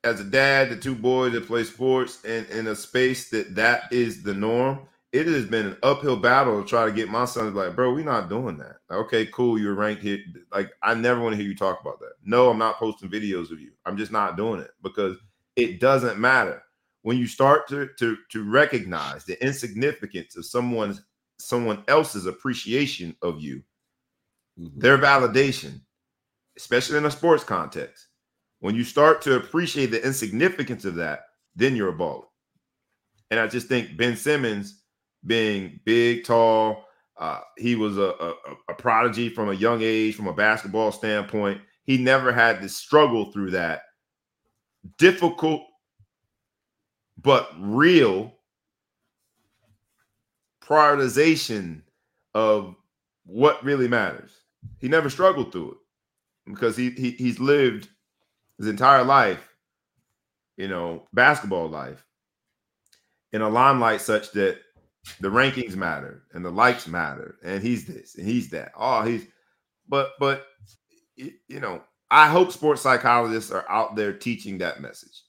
as a dad, the two boys that play sports and in a space that that is the norm, it has been an uphill battle to try to get my son to be like, bro, we're not doing that. Okay, cool, you're ranked here. Like, I never want to hear you talk about that. No, I'm not posting videos of you. I'm just not doing it because it doesn't matter. When you start to to to recognize the insignificance of someone's someone else's appreciation of you, Mhm. their validation, especially in a sports context, when you start to appreciate the insignificance of that, then you're a baller. And I just think Ben Simmons being big, tall, uh, he was a, a, a prodigy from a young age, from a basketball standpoint. He never had to struggle through that difficult but real prioritization of what really matters. He never struggled through it because he, he he's lived his entire life, you know, basketball life in a limelight such that the rankings matter and the likes matter and he's this and he's that. Oh, he's but but you know, I hope sports psychologists are out there teaching that message.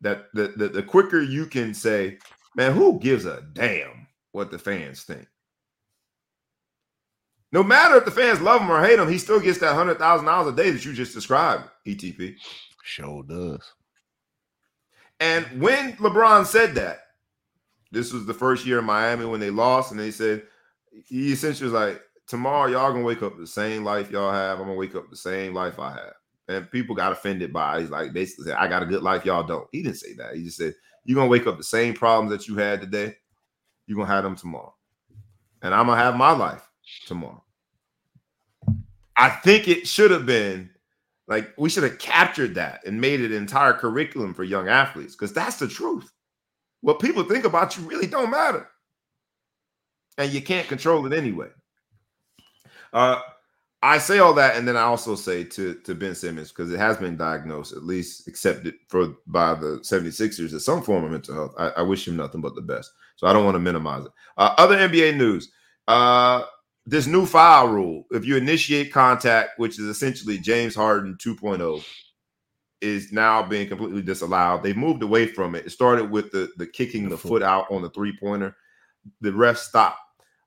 That the, the the quicker you can say, man, who gives a damn what the fans think? No matter if the fans love him or hate him, he still gets that hundred thousand dollars a day that you just described, ETP. Sure does. And when LeBron said that, this was the first year in Miami when they lost, and they said he essentially was like, "Tomorrow, y'all gonna wake up the same life y'all have. I'm gonna wake up the same life I have." And people got offended by. It. He's like, basically, said, "I got a good life, y'all don't." He didn't say that. He just said, "You're gonna wake up the same problems that you had today. You're gonna have them tomorrow, and I'm gonna have my life tomorrow." I think it should have been like we should have captured that and made it an entire curriculum for young athletes because that's the truth. What people think about you really don't matter. And you can't control it anyway. Uh I say all that, and then I also say to, to Ben Simmons, because it has been diagnosed, at least accepted for by the 76ers as some form of mental health. I, I wish him nothing but the best. So I don't want to minimize it. Uh, other NBA news. Uh this new foul rule, if you initiate contact, which is essentially James Harden 2.0, is now being completely disallowed. They moved away from it. It started with the the kicking the, The foot. out on the three pointer. The refs stopped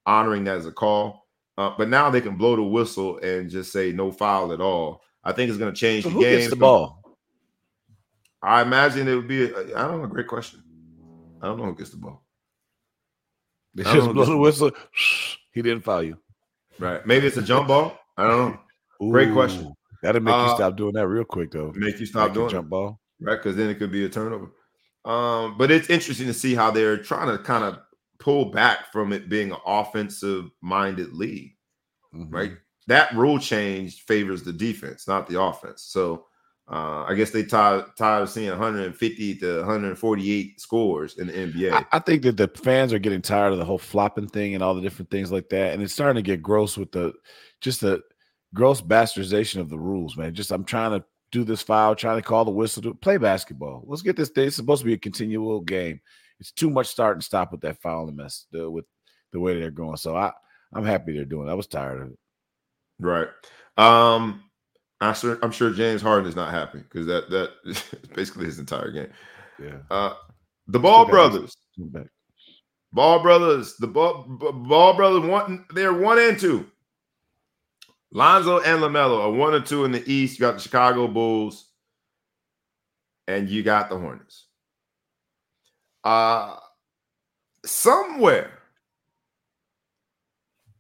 honoring that as a call, uh, but now they can blow the whistle and just say no foul at all. I think it's going to change So the who game. gets the ball? I imagine it would be. I I don't know. Great question. I don't know who gets the ball. They just blow the whistle. He didn't foul you. Right? Maybe it's a jump ball. I don't know. Great question. That'll make Uh, you stop doing that real quick, though. Make you stop a doing jump ball. right? Because then it could be a turnover. Um, but it's interesting to see how they're trying to kind of pull back from it being an offensive minded league, Mhm. right? That rule change favors the defense, not the offense. So uh, I guess they tired tired of seeing 150 to 148 scores in the NBA. I, I think that the fans are getting tired of the whole flopping thing and all the different things like that, and it's starting to get gross with the just the gross bastardization of the rules, man. Just I'm trying to do this foul, trying to call the whistle to play basketball. Let's get this thing. It's supposed to be a continual game. It's too much start and stop with that fouling mess the, with the way they're going. So I I'm happy they're doing. it. I was tired of it. Right. Um, I'm sure, I'm sure James Harden is not happy because that that is basically his entire game. Yeah. Uh, the Ball brothers. Ball brothers, the ball, ball brothers one they're one and two. Lonzo and Lamelo are one or two in the East. You got the Chicago Bulls, and you got the Hornets. Uh somewhere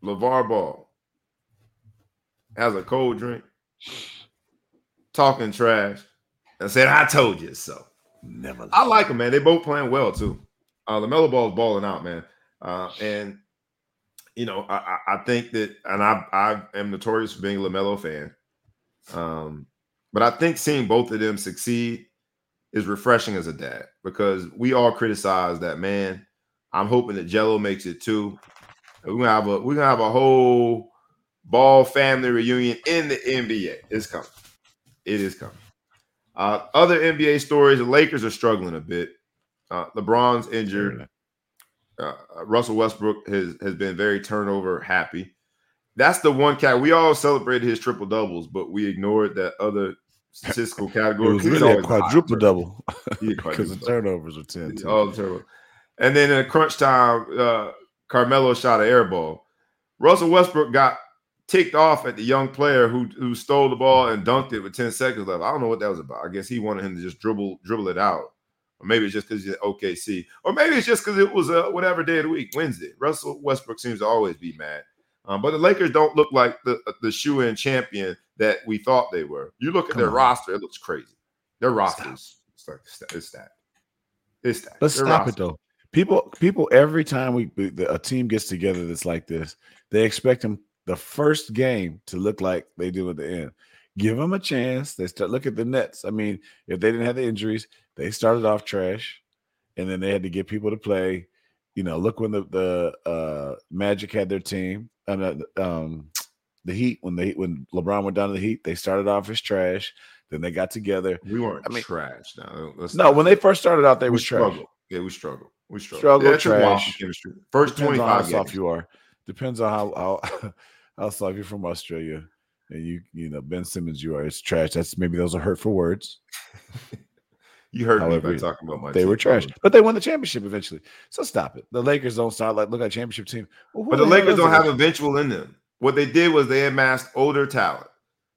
LeVar Ball has a cold drink, talking trash, and said, I told you so. Never. I like them, man. They both playing well too. Uh, Lamelo Ball is balling out, man. Uh, and you know, I, I, think that, and I, I am notorious for being a Lamelo fan. Um, but I think seeing both of them succeed is refreshing as a dad because we all criticize that man. I'm hoping that Gelo makes it too. We're gonna have a we're gonna have a whole ball family reunion in the NBA. It's coming. It is coming. Uh, other NBA stories: the Lakers are struggling a bit. Uh, LeBron's injured. Uh, Russell Westbrook has has been very turnover happy. That's the one cat we all celebrated his triple doubles, but we ignored that other statistical It category. was He's really a quadruple double because the turnovers were 10. All the turbo. And then in crunch time, uh, Carmelo shot an air ball. Russell Westbrook got ticked off at the young player who who stole the ball and dunked it with 10 seconds left. I don't know what that was about. I guess he wanted him to just dribble dribble it out Or maybe it's just because it's OKC, or maybe it's just because it was a whatever day of the week, Wednesday. Russell Westbrook seems to always be mad. Um, but the Lakers don't look like the the shoe-in champion that we thought they were. You look at Come their on. roster; it looks crazy. Their roster is it's like it's that. It's that. Let's Their stop roster- it though. People, people, every time we a team gets together that's like this, they expect them the first game to look like they do at the end. Give them a chance. They start look at the Nets. I mean, if they didn't have the injuries, they started off trash, and then they had to get people to play. You know, look when the the uh, Magic had their team, uh, um, the Heat when they when LeBron went down to the Heat, they started off as trash. Then they got together. We weren't I mean- trash. Now, let's No, when they first started out, they we were trash. Yeah, we struggled. We struggled. Struggle, yeah, it took a trash. chemistry. First Depends twenty on how five soft games. you are. Depends on how how how soft you're from Australia, and you you know Ben Simmons. You are. It's trash. That's maybe those are hurtful words. You heard However, me talking about my. They team. were trash, but they won the championship eventually. So stop it. The Lakers don't start like look at championship team. Well, But the Lakers don't have eventual in them. What they did was they amassed older talent.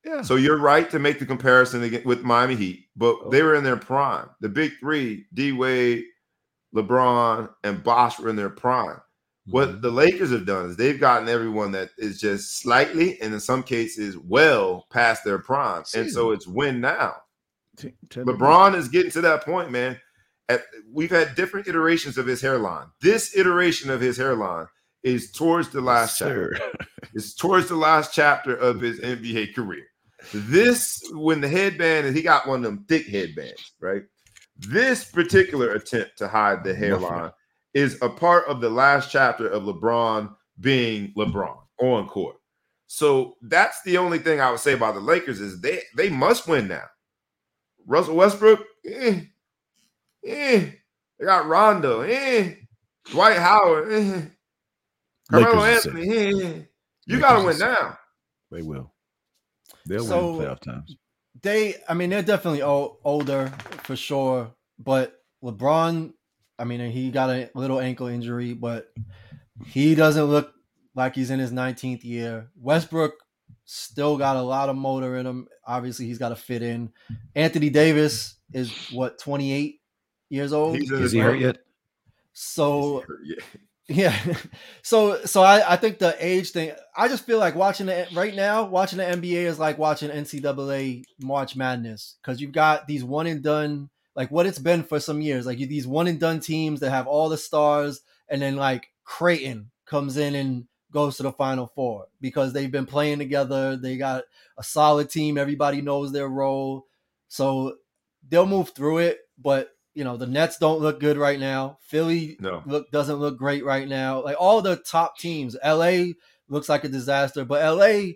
Yeah. So you're right to make the comparison with Miami Heat, but Oh. they were in their prime. The big three, D Wade, LeBron, and Bosh were in their prime. What Mhm. the Lakers have done is they've gotten everyone that is just slightly, and in some cases, well past their prime. And so it's win now. T- LeBron is getting to that point, man. At, we've had different iterations of his hairline. This iteration of his hairline is towards the last chapter. It's towards the last chapter of his NBA career. This, when the headband, and he got one of them thick headbands, right? This particular attempt to hide the hairline is a part of the last chapter of LeBron being LeBron on court. So that's the only thing I would say about the Lakers is they they must win now. Russell Westbrook, eh, eh. They got Rondo, eh. Dwight Howard, eh. Carmelo Anthony, eh. You Lakers got to win now. They will. They'll So- win playoff times. they i mean they're definitely o- older for sure but lebron i mean he got a little ankle injury but he doesn't look like he's in his 19th year westbrook still got a lot of motor in him obviously he's got to fit in anthony davis is what 28 years old He's Is he hurt yet? so Yeah. yeah. So so I, I think the age thing I just feel like watching it right now, watching the NBA is like watching NCAA March Madness because you've got these one and done like what it's been for some years. Like you, these one and done teams that have all the stars and then like Creighton comes in and goes to the final four because they've been playing together. They got a solid team, everybody knows their role. So they'll move through it, but you know, the Nets don't look good right now. Philly No. look doesn't look great right now. Like all the top teams, LA looks like a disaster, but LA,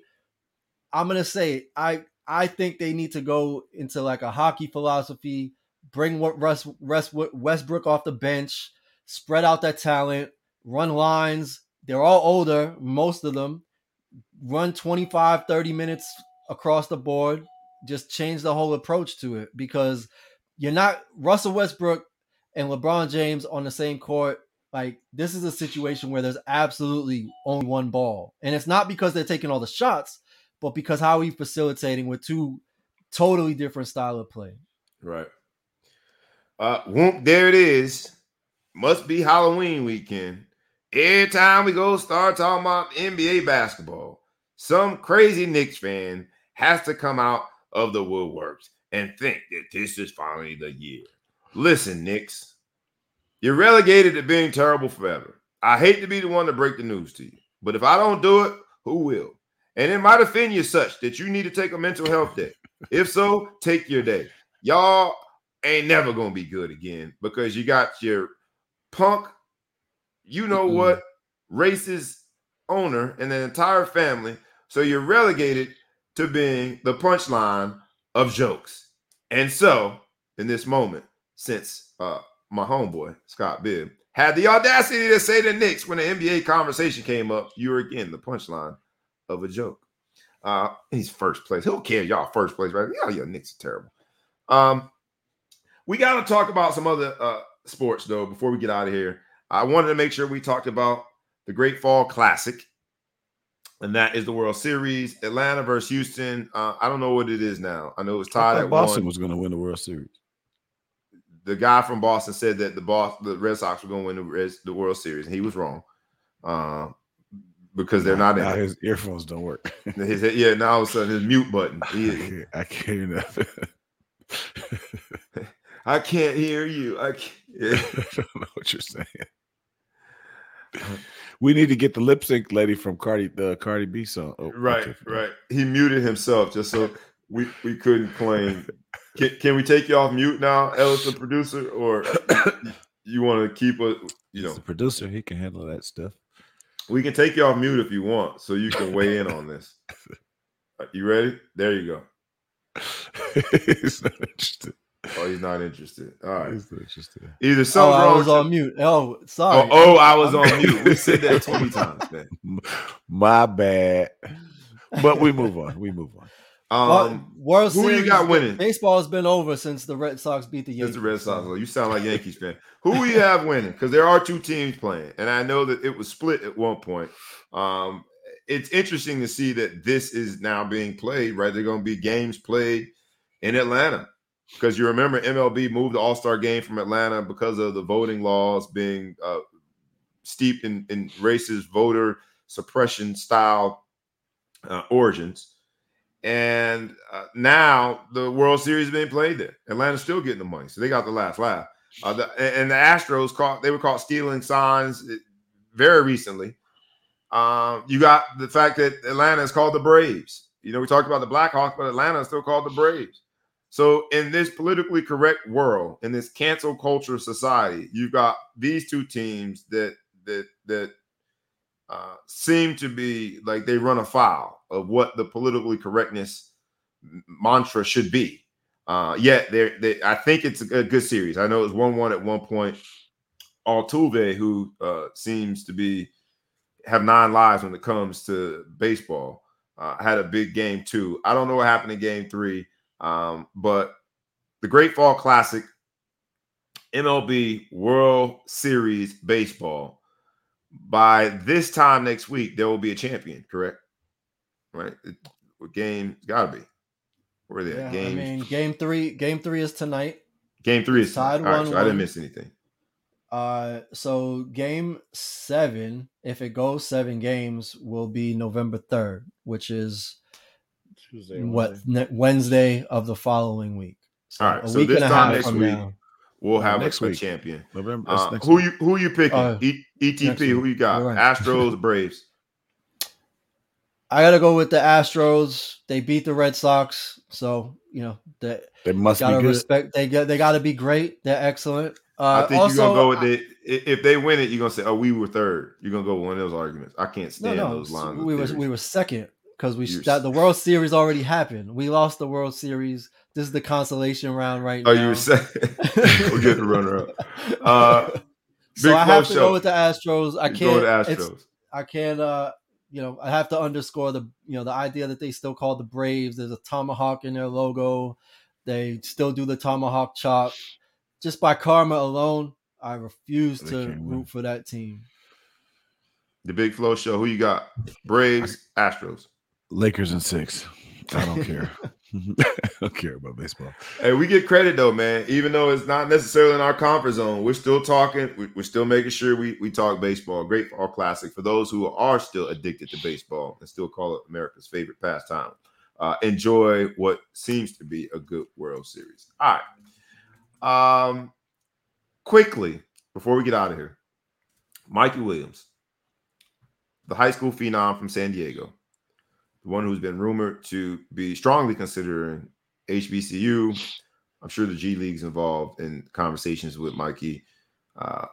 I'm gonna say it, I I think they need to go into like a hockey philosophy, bring what Russ, Russ Westbrook off the bench, spread out that talent, run lines. They're all older, most of them. Run 25, 30 minutes across the board. Just change the whole approach to it because you're not Russell Westbrook and LeBron James on the same court. Like this is a situation where there's absolutely only one ball, and it's not because they're taking all the shots, but because how he's facilitating with two totally different style of play. Right. Uh, whoop, there it is. Must be Halloween weekend. Every time we go start talking about NBA basketball, some crazy Knicks fan has to come out of the woodworks and think that this is finally the year. Listen, Knicks, you're relegated to being terrible forever. I hate to be the one to break the news to you, but if I don't do it, who will? And it might offend you such that you need to take a mental health day. If so, take your day. Y'all ain't never gonna be good again because you got your punk, you know Mm-mm. what, racist owner and the entire family. So you're relegated to being the punchline of jokes. And so, in this moment, since uh my homeboy Scott Bibb had the audacity to say to Knicks when the NBA conversation came up, you were again the punchline of a joke. Uh, he's first place. Who cares? Y'all first place, right? Yeah, your Knicks are terrible. Um, we got to talk about some other uh sports though before we get out of here. I wanted to make sure we talked about the Great Fall Classic, and that is the World Series, Atlanta versus Houston. Uh, I don't know what it is now. I know it was tied at Boston one. was going to win the World Series. the guy from Boston said that the boss, the Red Sox were going to win the, Red, the World Series, and he was wrong. Uh, because they're not now in his earphones don't work. his, yeah, now all of a sudden his mute button. I can't, I can't hear nothing. I can't hear you. I can't. Yeah. I don't know what you're saying. We need to get the lip sync lady from Cardi the Cardi B song. Oh, Right, okay. right. He muted himself just so we we couldn't claim. Can, can we take you off mute now, Ellis, the producer, or you want to keep it? You He's know, the producer. He can handle that stuff. we can take you off mute if you want, so you can weigh in on this. Uh, You ready? There you go. He's not interested. Oh, he's not interested. All right. He's not interested. Either Oh, something's I was with- on mute. Oh, oh, sorry. oh, I was on mute. We said that twenty times, man. My bad. But we move on. We move on. Well, Um, World who you got winning? Baseball has been over since the Red Sox beat the It's Yankees. the Red Sox. You sound like Yankees fan. Who we have winning? Because there are two teams playing, and I know that it was split at one point. Um, it's interesting to see that this is now being played. Right, they're going to be games played in Atlanta because you remember MLB moved the All Star game from Atlanta because of the voting laws being uh, steeped in, in racist voter suppression style uh, origins. And uh, now the World Series is being played there. Atlanta's still getting the money, so they got the last laugh. Uh, the, and the Astros caught they were caught stealing signs uh, very recently. Um, you got the fact that Atlanta is called the Braves. You know, we talked about the Blackhawks, but Atlanta is still called the Braves. So, in this politically correct world, in this cancel culture society, you've got these two teams that that that uh, seem to be like they run afoul of what the politically correctness mantra should be. Uh, yet, they they I think it's a good, series. I know it was one one at one point. Altuve, who uh, seems to be have nine lives when it comes to baseball, uh, had a big game too. I don't know what happened in game three, um, but the Great Fall Classic, MLB World Series baseball. By this time next week, there will be a champion. Correct? Right? It, game? Got to be. Where are they? Yeah, at? I Game mean, game three. Game three is tonight. game three is tied all right, so I 1-1. didn't miss anything. Uh, so game seven, if it goes seven games, will be November third, which is Tuesday, what ne- Wednesday of the following week. So All right, a so week this and a time half next from week, now. We'll have next a, a week. champion. November. Uh, next who week. you who you picking? Uh, E- ETP. Who you got? Right. Astros, Braves. I gotta go with the Astros. They beat the Red Sox, so you know they They must be gotta good. respect. They got they gotta be great. They're excellent. Uh, I think also, you're gonna go with the i- if they win it, you're gonna say, "Oh, we were third. You're gonna go with one of those arguments. I can't stand no, those lines. we were we were second because we You're that the World Series already happened. We lost the World Series. This is the consolation round right Oh, now. you were saying we're getting the runner up. Uh, so I have to Show. go with the Astros. I can't. go with Astros. I can't. Uh, you know, I have to underscore the you know the idea that they still call the Braves. There's a tomahawk in their logo. They still do the tomahawk chop. Just by karma alone, I refuse They to can't win. root for that team. The Big Flow Show. Who you got? Braves, Astros. Lakers and six. I don't care. I don't care about baseball. Hey, we get credit though, man. Even though it's not necessarily in our comfort zone, we're still talking. we- We're still making sure we we talk baseball. Great fall classic for those who are still addicted to baseball and still call it America's favorite pastime. Uh, enjoy what seems to be a good World Series. All right. Um, quickly before we get out of here, Mikey Williams, the high school phenom from San Diego, the one who's been rumored to be strongly considering HBCU. I'm sure the G League's involved in conversations with Mikey. Uh,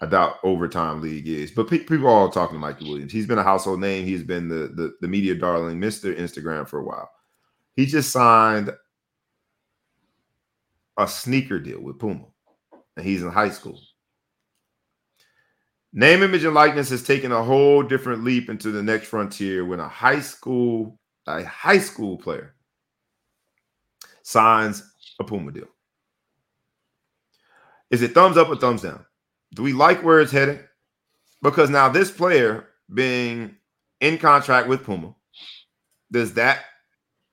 I doubt overtime league is, but pe- people are all talking to Mikey Williams. He's been a household name. He's been the, the the media darling, Mister Instagram for a while. He just signed a sneaker deal with Puma, and he's in high school. Name, image, and likeness has taken a whole different leap into the next frontier when a high school, a high school player signs a Puma deal. Is it thumbs up or thumbs down? Do we like where it's heading? Because now this player being in contract with Puma, does that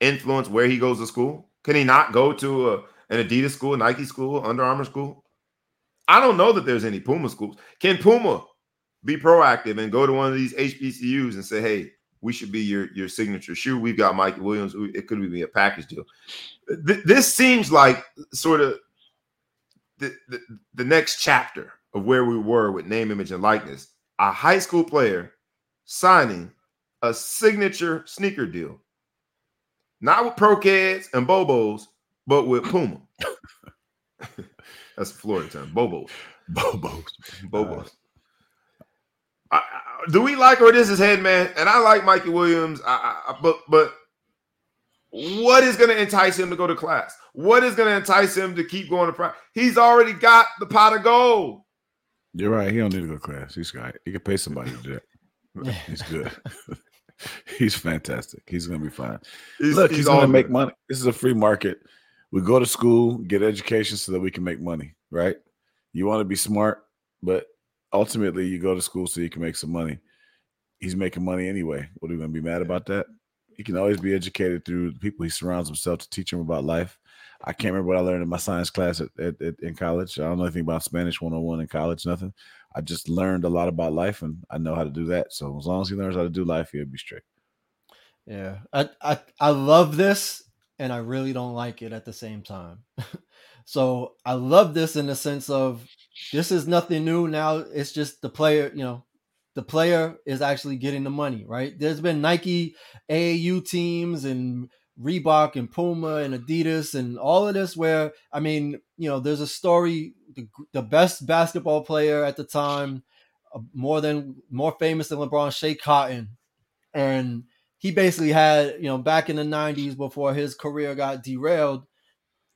influence where he goes to school? Can he not go to a an Adidas school, Nike school, Under Armour school. I don't know that there's any Puma schools. Can Puma be proactive and go to one of these HBCUs and say, "Hey, we should be your your signature shoe. We've got Mikey Williams. It could be a package deal." Th- this seems like sort of the, the the next chapter of where we were with name, image, and likeness. A high school player signing a signature sneaker deal, not with Pro Kids and Bobos, but with Puma. That's Florida term. Bobos. Bobos. Bobos. I, I, do we like or this is head man? And I like Mikey Williams. I, but but what is going to entice him to go to class? What is going to entice him to keep going to practice? He's already got the pot of gold. You're right. He don't need to go to class. He's got. He can pay somebody to do that. He's good. he's fantastic. He's gonna be fine. He's, Look, he's, he's gonna make money. This is a free market. We go to school, get education so that we can make money, right? You want to be smart, but ultimately you go to school so you can make some money. He's making money anyway. What are we gonna be mad about that? He can always be educated through the people he surrounds himself to teach him about life. I can't remember what I learned in my science class at, at, at in college. I don't know anything about Spanish 101 in college, nothing. I just learned a lot about life and I know how to do that. So as long as he learns how to do life, he'll be straight. Yeah. I I, I love this and I really don't like it at the same time. so I love this in the sense of this is nothing new. Now it's just the player, you know, the player is actually getting the money, right? There's been Nike AAU teams and Reebok and Puma and Adidas and all of this where I mean, you know, there's a story the, the best basketball player at the time, uh, more than more famous than LeBron, Schea Cotton, and he basically had, you know, back in the 90s before his career got derailed,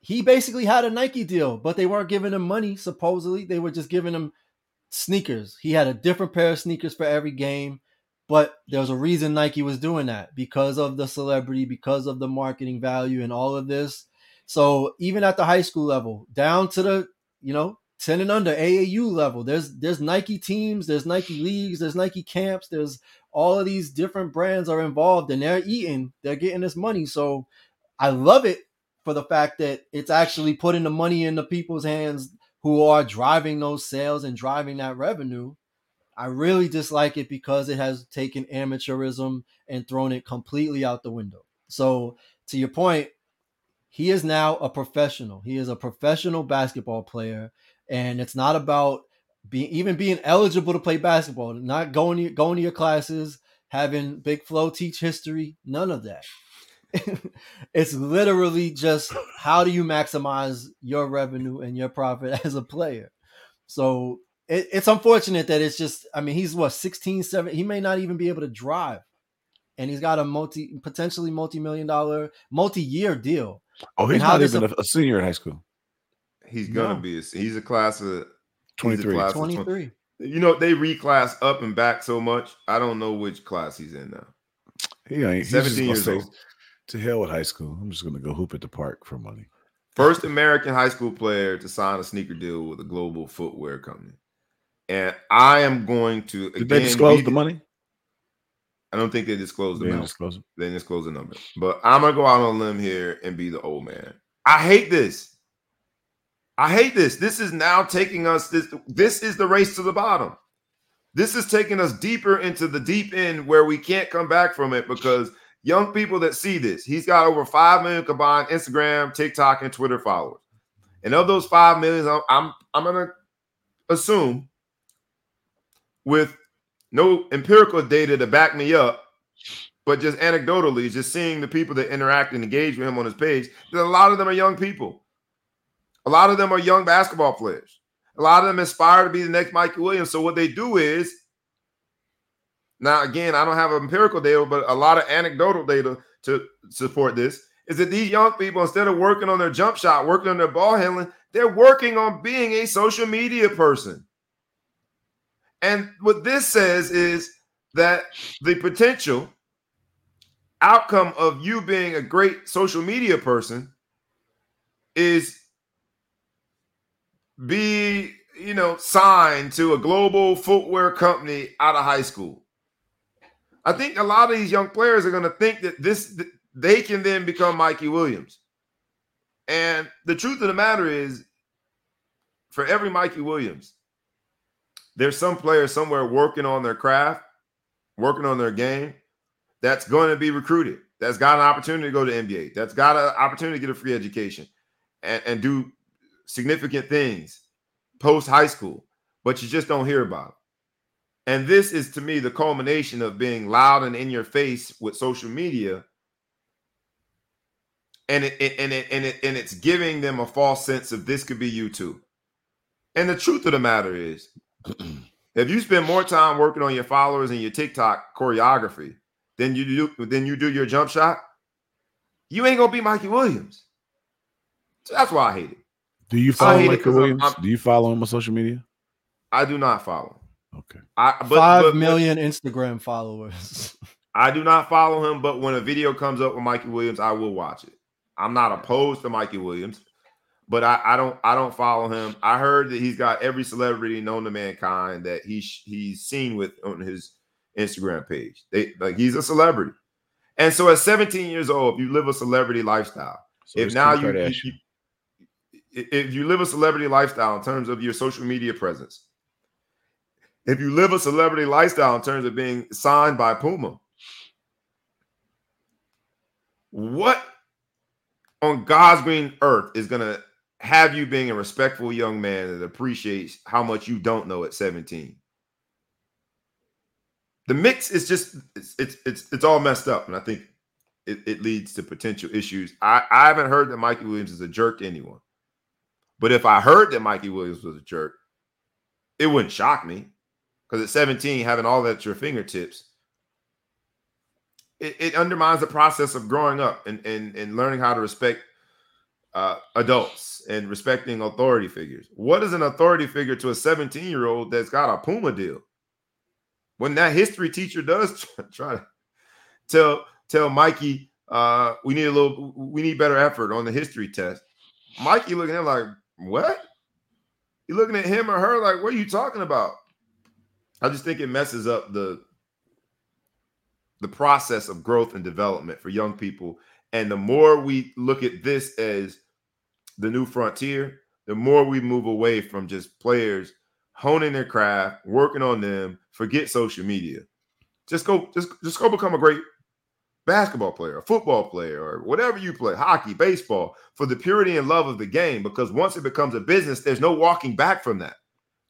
he basically had a Nike deal, but they weren't giving him money, supposedly. They were just giving him sneakers. He had a different pair of sneakers for every game, but there was a reason Nike was doing that because of the celebrity, because of the marketing value and all of this. So even at the high school level, down to the, you know, 10 and under AAU level, there's there's Nike teams, there's Nike leagues, there's Nike camps, there's all of these different brands are involved and they're eating, they're getting this money. So I love it for the fact that it's actually putting the money in the people's hands who are driving those sales and driving that revenue. I really dislike it because it has taken amateurism and thrown it completely out the window. So, to your point, he is now a professional. He is a professional basketball player, and it's not about being even being eligible to play basketball, not going to, going to your classes, having Big Flow teach history, none of that. it's literally just how do you maximize your revenue and your profit as a player. So it, it's unfortunate that it's just, I mean, he's what, 16, 7, he may not even be able to drive. And he's got a multi, potentially multi million dollar, multi year deal. Oh, he's not even a, a, senior in high school. He's gonna no. be. A, he's a class of 23. Class 23. 20, you know, they reclass up and back so much. I don't know which class he's in now. He ain't 17 years old. To hell with high school. I'm just gonna go hoop at the park for money. First American high school player to sign a sneaker deal with a global footwear company. And I am going to Did they disclose the money? I don't think they disclosed the they amount. Disclose they didn't disclose the number. But I'm gonna go out on a limb here and be the old man. I hate this. I hate this. This is now taking us this this is the race to the bottom. This is taking us deeper into the deep end where we can't come back from it because young people that see this, he's got over 5 million combined Instagram, TikTok, and Twitter followers. And of those 5 million, I'm I'm, I'm going to assume with no empirical data to back me up, but just anecdotally, just seeing the people that interact and engage with him on his page, that a lot of them are young people. A lot of them are young basketball players. A lot of them aspire to be the next Mikey Williams. So what they do is now, again, I don't have empirical data, but a lot of anecdotal data to support this is that these young people, instead of working on their jump shot, working on their ball handling, they're working on being a social media person. And what this says is that the potential outcome of you being a great social media person is be, you know, signed to a global footwear company out of high school. I think a lot of these young players are going to think that this they can then become Mikey Williams. And the truth of the matter is, for every Mikey Williams, there's some player somewhere working on their craft, working on their game, that's going to be recruited, that's got an opportunity to go to NBA, that's got an opportunity to get a free education and, and do significant things post high school, but you just don't hear about it. And this is to me the culmination of being loud and in your face with social media. And it, it and it and it and it's giving them a false sense of this could be you too. And the truth of the matter is, if you spend more time working on your followers and your TikTok choreography than you do than you do your jump shot, you ain't gonna be Mikey Williams. So that's why I hate it. Do you follow hate it Michael 'cause I'm- Williams? I'm- Do you follow him on social media? I do not follow. Okay. I but, Five but- million Instagram followers. I do not follow him, but when a video comes up with Mikey Williams, I will watch it. I'm not opposed to Mikey Williams, but I, I don't I don't follow him. I heard that he's got every celebrity known to mankind that he's he's seen with on his Instagram page. They like he's a celebrity. And so at 17 years old, if you live a celebrity lifestyle, So if now you, Kardashian. you- if you live a celebrity lifestyle in terms of your social media presence, if you live a celebrity lifestyle in terms of being signed by Puma, what on God's green earth is gonna have you being a respectful young man that appreciates how much you don't know at 17? The mix is just it's it's it's, it's all messed up, and I think it, it leads to potential issues. I, I haven't heard that Mikey Williams is a jerk to anyone. But if I heard that Mikey Williams was a jerk, it wouldn't shock me. Because at 17, having all that at your fingertips, it, it undermines the process of growing up and, and, and learning how to respect uh, adults and respecting authority figures. What is an authority figure to a 17 year old that's got a Puma deal? When that history teacher does try to tell tell Mikey, uh, we need a little, we need better effort on the history test. Mikey looking at him like, what? You're looking at him or her like, what are you talking about? I just think it messes up the the process of growth and development for young people. And the more we look at this as the new frontier, the more we move away from just players honing their craft, working on them, forget social media. Just go, just just go become a great basketball player, a football player, or whatever you play, hockey, baseball, for the purity and love of the game. Because once it becomes a business, there's no walking back from that.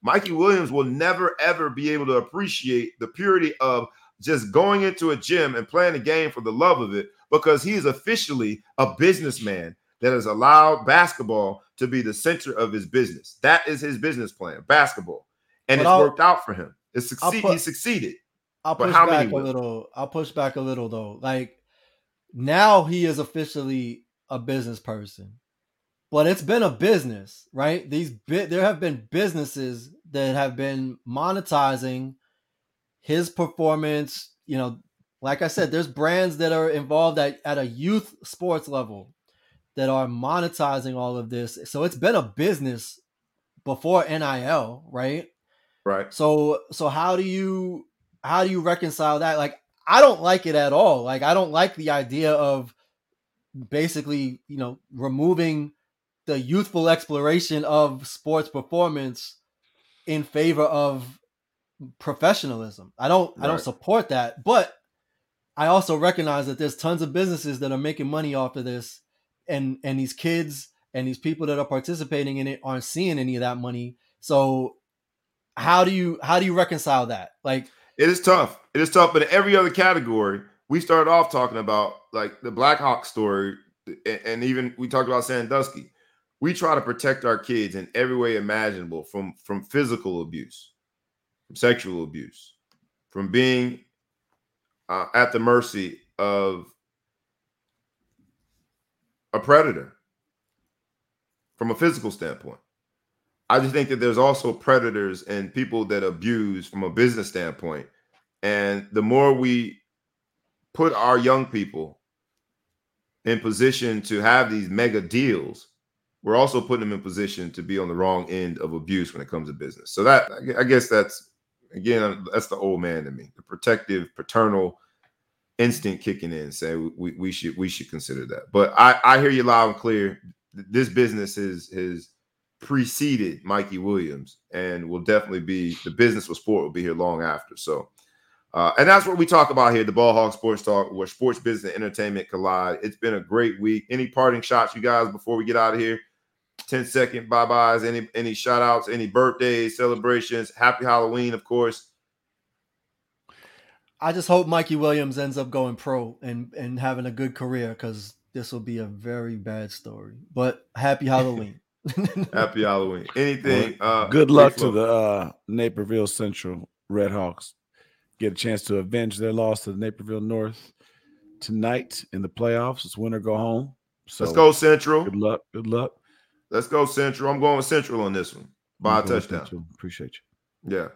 Mikey Williams will never ever be able to appreciate the purity of just going into a gym and playing a game for the love of it because he is officially a businessman that has allowed basketball to be the center of his business. That is his business plan, basketball. And But it's I'll- worked out for him. It's I'll succeed, put- he succeeded. I'll push back a will? little. I'll push back a little though. Like now he is officially a business person. But it's been a business, right? These bit there have been businesses that have been monetizing his performance, you know, like I said, there's brands that are involved at, at a youth sports level that are monetizing all of this. So it's been a business before NIL, right? Right. So so how do you how do you reconcile that? Like I don't like it at all. Like I don't like the idea of basically, you know, removing the youthful exploration of sports performance in favor of professionalism. I don't I don't support that, but I also recognize that there's tons of businesses that are making money off of this and and these kids and these people that are participating in it aren't seeing any of that money. So how do you how do you reconcile that? Like It is tough. It is tough. But in every other category, we started off talking about like the Blackhawk story, and, and even we talked about Sandusky. We try to protect our kids in every way imaginable from from physical abuse, from sexual abuse, from being uh, at the mercy of a predator from a physical standpoint. I just think that there's also predators and people that abuse from a business standpoint. And the more we put our young people in position to have these mega deals, we're also putting them in position to be on the wrong end of abuse when it comes to business. So that I guess that's again that's the old man to me, the protective paternal instinct kicking in, saying we, we should we should consider that. But I I hear you loud and clear. this business is is preceded Mikey Williams and will definitely be the business of sport will be here long after. So, uh, and that's what we talk about here, the Ball Hawk Sports Talk, where sports business and entertainment collide. It's been a great week. Any parting shots, you guys, before we get out of here? 10 second bye byes, any any shout outs, any birthdays, celebrations, happy Halloween, of course. I just hope Mikey Williams ends up going pro and and having a good career because this will be a very bad story. But happy Halloween. happy Halloween. Anything. Uh, Good luck to the uh, Naperville Central Redhawks. Get a chance to avenge their loss to the Naperville North tonight in the playoffs. It's win or go home. So let's go Central. Good luck. Good luck. Let's go Central. I'm going Central on this one by a touchdown. Central. Appreciate you. Yeah.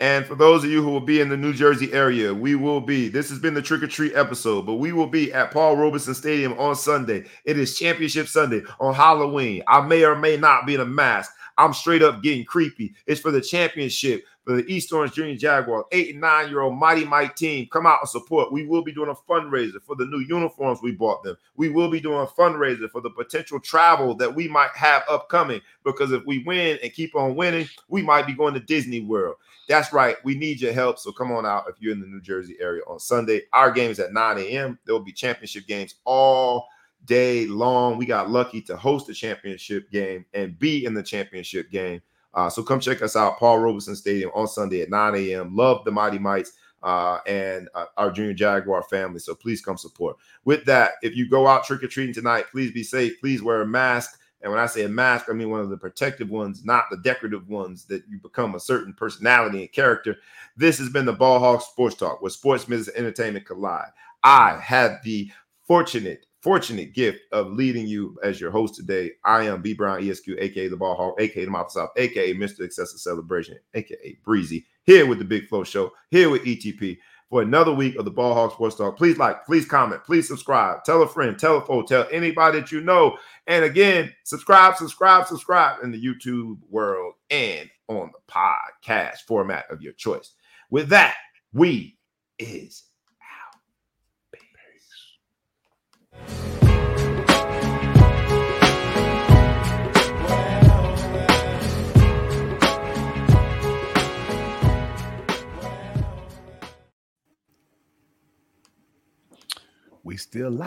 And for those of you who will be in the New Jersey area, we will be. This has been the trick or treat episode, but we will be at Paul Robeson Stadium on Sunday. It is Championship Sunday on Halloween. I may or may not be in a mask. I'm straight up getting creepy. It's for the championship for the East Orange Junior Jaguars, eight and nine year old Mighty Mite team. Come out and support. We will be doing a fundraiser for the new uniforms we bought them. We will be doing a fundraiser for the potential travel that we might have upcoming. Because if we win and keep on winning, we might be going to Disney World. That's right. We need your help. So come on out if you're in the New Jersey area on Sunday. Our game is at 9 a.m. There will be championship games all day long. We got lucky to host the championship game and be in the championship game. Uh, so come check us out, Paul Robeson Stadium on Sunday at 9 a.m. Love the Mighty Mites uh, and uh, our Junior Jaguar family. So please come support. With that, if you go out trick or treating tonight, please be safe. Please wear a mask. And when I say a mask, I mean one of the protective ones, not the decorative ones that you become a certain personality and character. This has been the Ball Hawk Sports Talk, where sports, business, and entertainment collide. I have the fortunate fortunate gift of leading you as your host today. I am B Brown ESQ, aka the Ball Hawk, aka the Mouth South, aka Mr. Excessive Celebration, aka Breezy, here with the Big Flow Show, here with ETP for another week of the Ball Hawk Sports Talk. Please like, please comment, please subscribe, tell a friend, tell a foe, tell anybody that you know. And again, subscribe, subscribe, subscribe in the YouTube world and on the podcast format of your choice. With that, we is We still live.